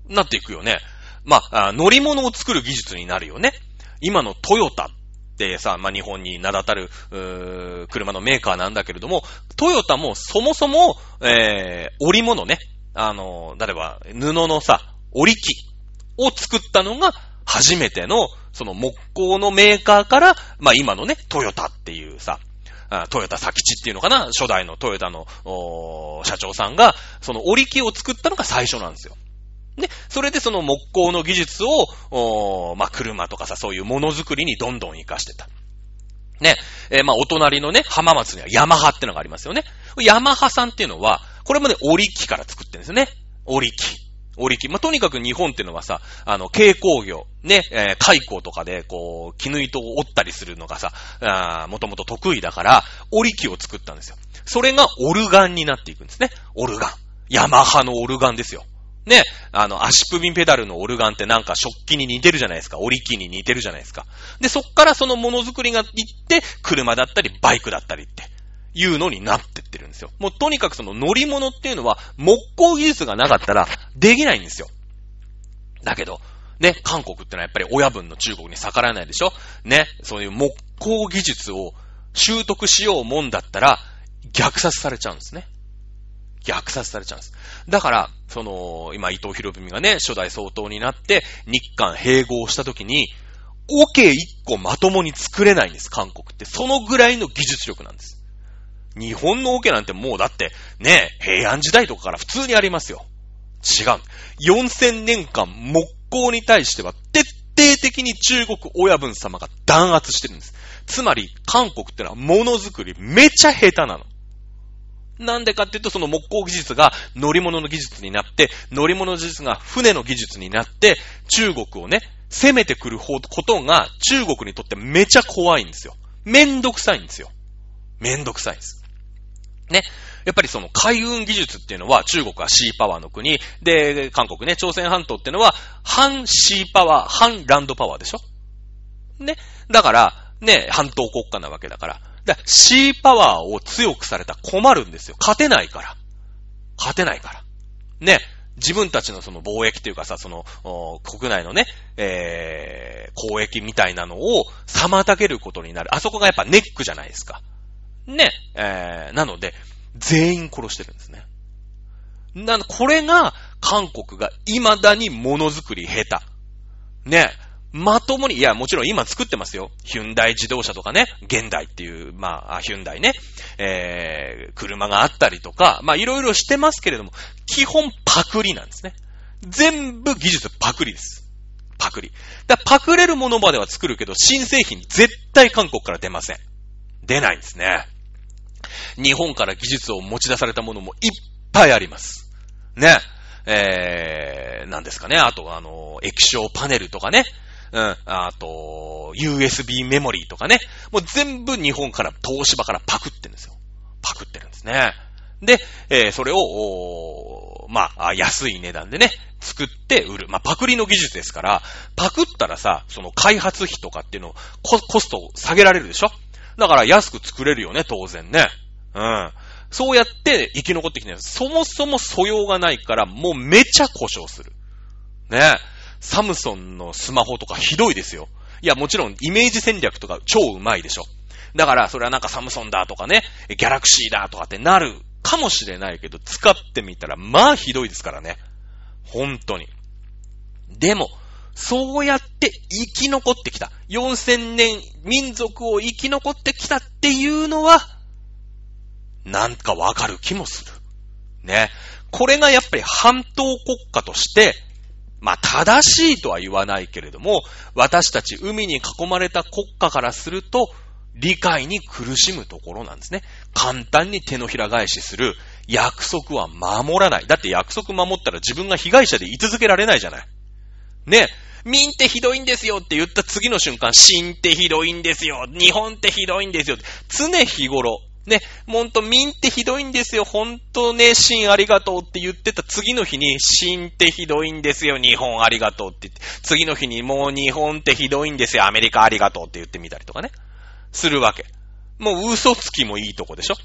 なっていくよね。まあ、乗り物を作る技術になるよね。今のトヨタってさ、まあ、日本に名だたる、うー車のメーカーなんだけれども、トヨタもそもそも、えー、織物ね。あの、例えば、布のさ、織り機を作ったのが初めての、その木工のメーカーから、まあ、今のね、トヨタっていうさ、トヨタ佐吉っていうのかな初代のトヨタの社長さんが、その織り機を作ったのが最初なんですよ。で、それでその木工の技術を、まあ、車とかさ、そういうものづくりにどんどん活かしてた。ね。えー、まあ、お隣のね、浜松にはヤマハってのがありますよね。ヤマハさんっていうのは、これもね、織り機から作ってるんですね。織り機。織り機。まあ、とにかく日本っていうのはさ、あの、軽工業、ね、えー、海工とかで、こう、絹糸を織ったりするのがさ、あもともと得意だから、織り機を作ったんですよ。それがオルガンになっていくんですね。オルガン。ヤマハのオルガンですよ。ね、あの、足首ペダルのオルガンってなんか食器に似てるじゃないですか。折り機に似てるじゃないですか。で、そっからそのものづくりがいって、車だったり、バイクだったりっていうのになってってるんですよ。もうとにかくその乗り物っていうのは、木工技術がなかったらできないんですよ。だけど、ね、韓国ってのはやっぱり親分の中国に逆らえないでしょ？ね、そういう木工技術を習得しようもんだったら、虐殺されちゃうんですね。虐殺されちゃうんです。だから、その、今、伊藤博文がね、初代総統になって、日韓併合した時に、オケ一個まともに作れないんです、韓国って。そのぐらいの技術力なんです。日本のオケなんてもうだって、ね、平安時代とかから普通にありますよ。違う。4000年間木工に対しては徹底的に中国親分様が弾圧してるんです。つまり、韓国ってのはものづくりめちゃ下手なの。なんでかっていうと、その木工技術が乗り物の技術になって、乗り物の技術が船の技術になって、中国をね、攻めてくることが中国にとってめちゃ怖いんですよ。めんどくさいんですよ。めんどくさいんです。ね。やっぱりその海運技術っていうのは中国はシーパワーの国。で、韓国ね、朝鮮半島っていうのは反シーパワー、反ランドパワーでしょ？ね。だから、ね、半島国家なわけだから。だシーパワーを強くされたら困るんですよ。勝てないから。勝てないから。ね。自分たちのその貿易というかさ、その、国内のね、えー、交易みたいなのを妨げることになる。あそこがやっぱネックじゃないですか。ね。えー、なので、全員殺してるんですね。な、これが、韓国が未だにものづくり下手。ね。まともに、いや、もちろん今作ってますよ。ヒュンダイ自動車とかね、現代っていう、まあ、ヒュンダイね、えー、車があったりとか、まあ、いろいろしてますけれども、基本パクリなんですね。全部技術パクリです。パクリ。だパクれるものまでは作るけど、新製品絶対韓国から出ません。出ないんですね。日本から技術を持ち出されたものもいっぱいあります。ね。えー、なんですかね。あと、あの、液晶パネルとかね。うん。あと、USB メモリーとかね。もう全部日本から、東芝からパクってんですよ。パクってるんですね。で、えー、それを、まあ、安い値段でね、作って売る。まあ、パクリの技術ですから、パクったらさ、その開発費とかっていうのをコ、コストを下げられるでしょ？だから安く作れるよね、当然ね。うん。そうやって生き残ってきてる。そもそも素養がないから、もうめちゃ故障する。ね。サムソンのスマホとかひどいですよ。いや、もちろんイメージ戦略とか超うまいでしょ。だから、それはなんかサムソンだとかね、ギャラクシーだとかってなるかもしれないけど、使ってみたら、まあひどいですからね。本当に。でも、そうやって生き残ってきた。4000年民族を生き残ってきたっていうのは、なんかわかる気もする。ね。これがやっぱり半島国家として、まあ、正しいとは言わないけれども、私たち海に囲まれた国家からすると、理解に苦しむところなんですね。簡単に手のひら返しする約束は守らない。だって約束守ったら自分が被害者で居続けられないじゃない。ね。民ってひどいんですよって言った次の瞬間、新ってひどいんですよ。日本ってひどいんですよ。常日頃、ね、ほんと、民ってひどいんですよ。ほんとね、シンありがとうって言ってた次の日に、シンってひどいんですよ。日本ありがとうって言って、次の日にもう日本ってひどいんですよ。アメリカありがとうって言ってみたりとかね。するわけ。もう嘘つきもいいとこでしょ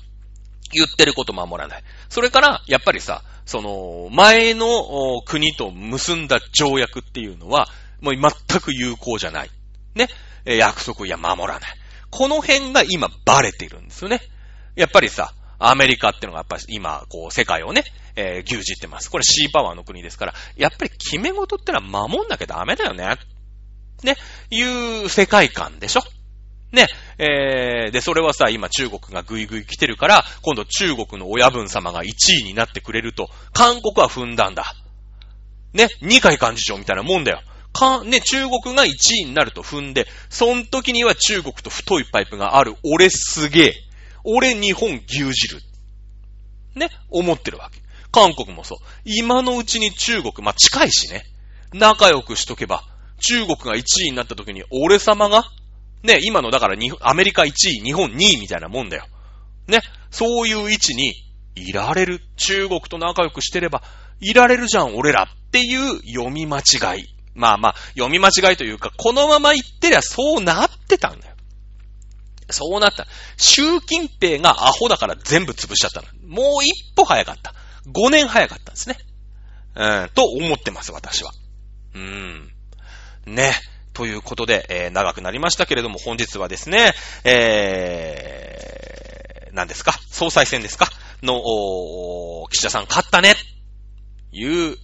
言ってること守らない。それから、やっぱりさ、その、前の国と結んだ条約っていうのは、もう全く有効じゃない。ね。約束や守らない。この辺が今バレてるんですよね。やっぱりさ、アメリカってのがやっぱり今、こう、世界をね、えー、牛耳ってます。これシーパワーの国ですから、やっぱり決め事ってのは守んなきゃダメだよね。ね、いう世界観でしょね、えー、で、それはさ、今中国がぐいぐい来てるから、今度中国の親分様が1位になってくれると、韓国は踏んだんだ。ね、二階幹事長みたいなもんだよ。か、ね、中国が1位になると踏んで、その時には中国と太いパイプがある。俺すげえ。俺日本牛耳る。ね、思ってるわけ。韓国もそう。今のうちに中国、まあ、近いしね。仲良くしとけば、中国が1位になった時に、俺様が、ね、今のだからアメリカ1位、日本2位みたいなもんだよ。ね、そういう位置にいられる。中国と仲良くしてれば、いられるじゃん、俺らっていう読み間違い。まあまあ、読み間違いというか、このまま言ってりゃそうなってたんだよ。そうなった。習近平がアホだから全部潰しちゃったの。もう一歩早かった。5年早かったんですね。うん、と思ってます、私は。うん。ね。ということで、えー、長くなりましたけれども、本日はですね、えー、何ですか？総裁選ですか？の、岸田さん勝ったね。いう、う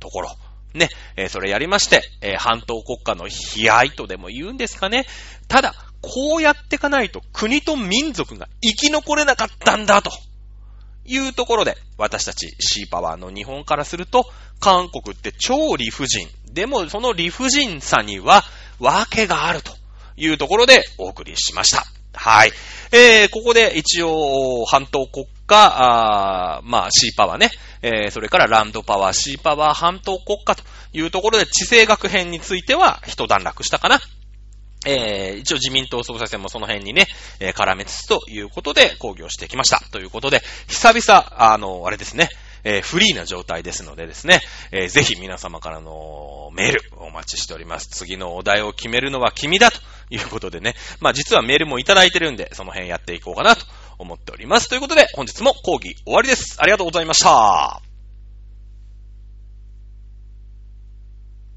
ところ。ね、えー、それやりまして、えー、半島国家の悲哀とでも言うんですかね？ただ、こうやっていかないと国と民族が生き残れなかったんだと。いうところで、私たちシーパワーの日本からすると、韓国って超理不尽。でも、その理不尽さには、訳があるというところでお送りしました。はい。えー、ここで一応、半島国家、あまあ、シーパワーね、えー、それからランドパワー、シーパワー、半島国家というところで、地政学編については一段落したかな。えー、一応自民党総裁選もその辺にね、えー、絡めつつということで講義をしてきました。ということで、久々、あの、あれですね、えー、フリーな状態ですのでですね、えー、ぜひ皆様からのメールお待ちしております。次のお題を決めるのは君だということでね、まあ実はメールもいただいてるんで、その辺やっていこうかなと思っております。ということで、本日も講義終わりです。ありがとうございました。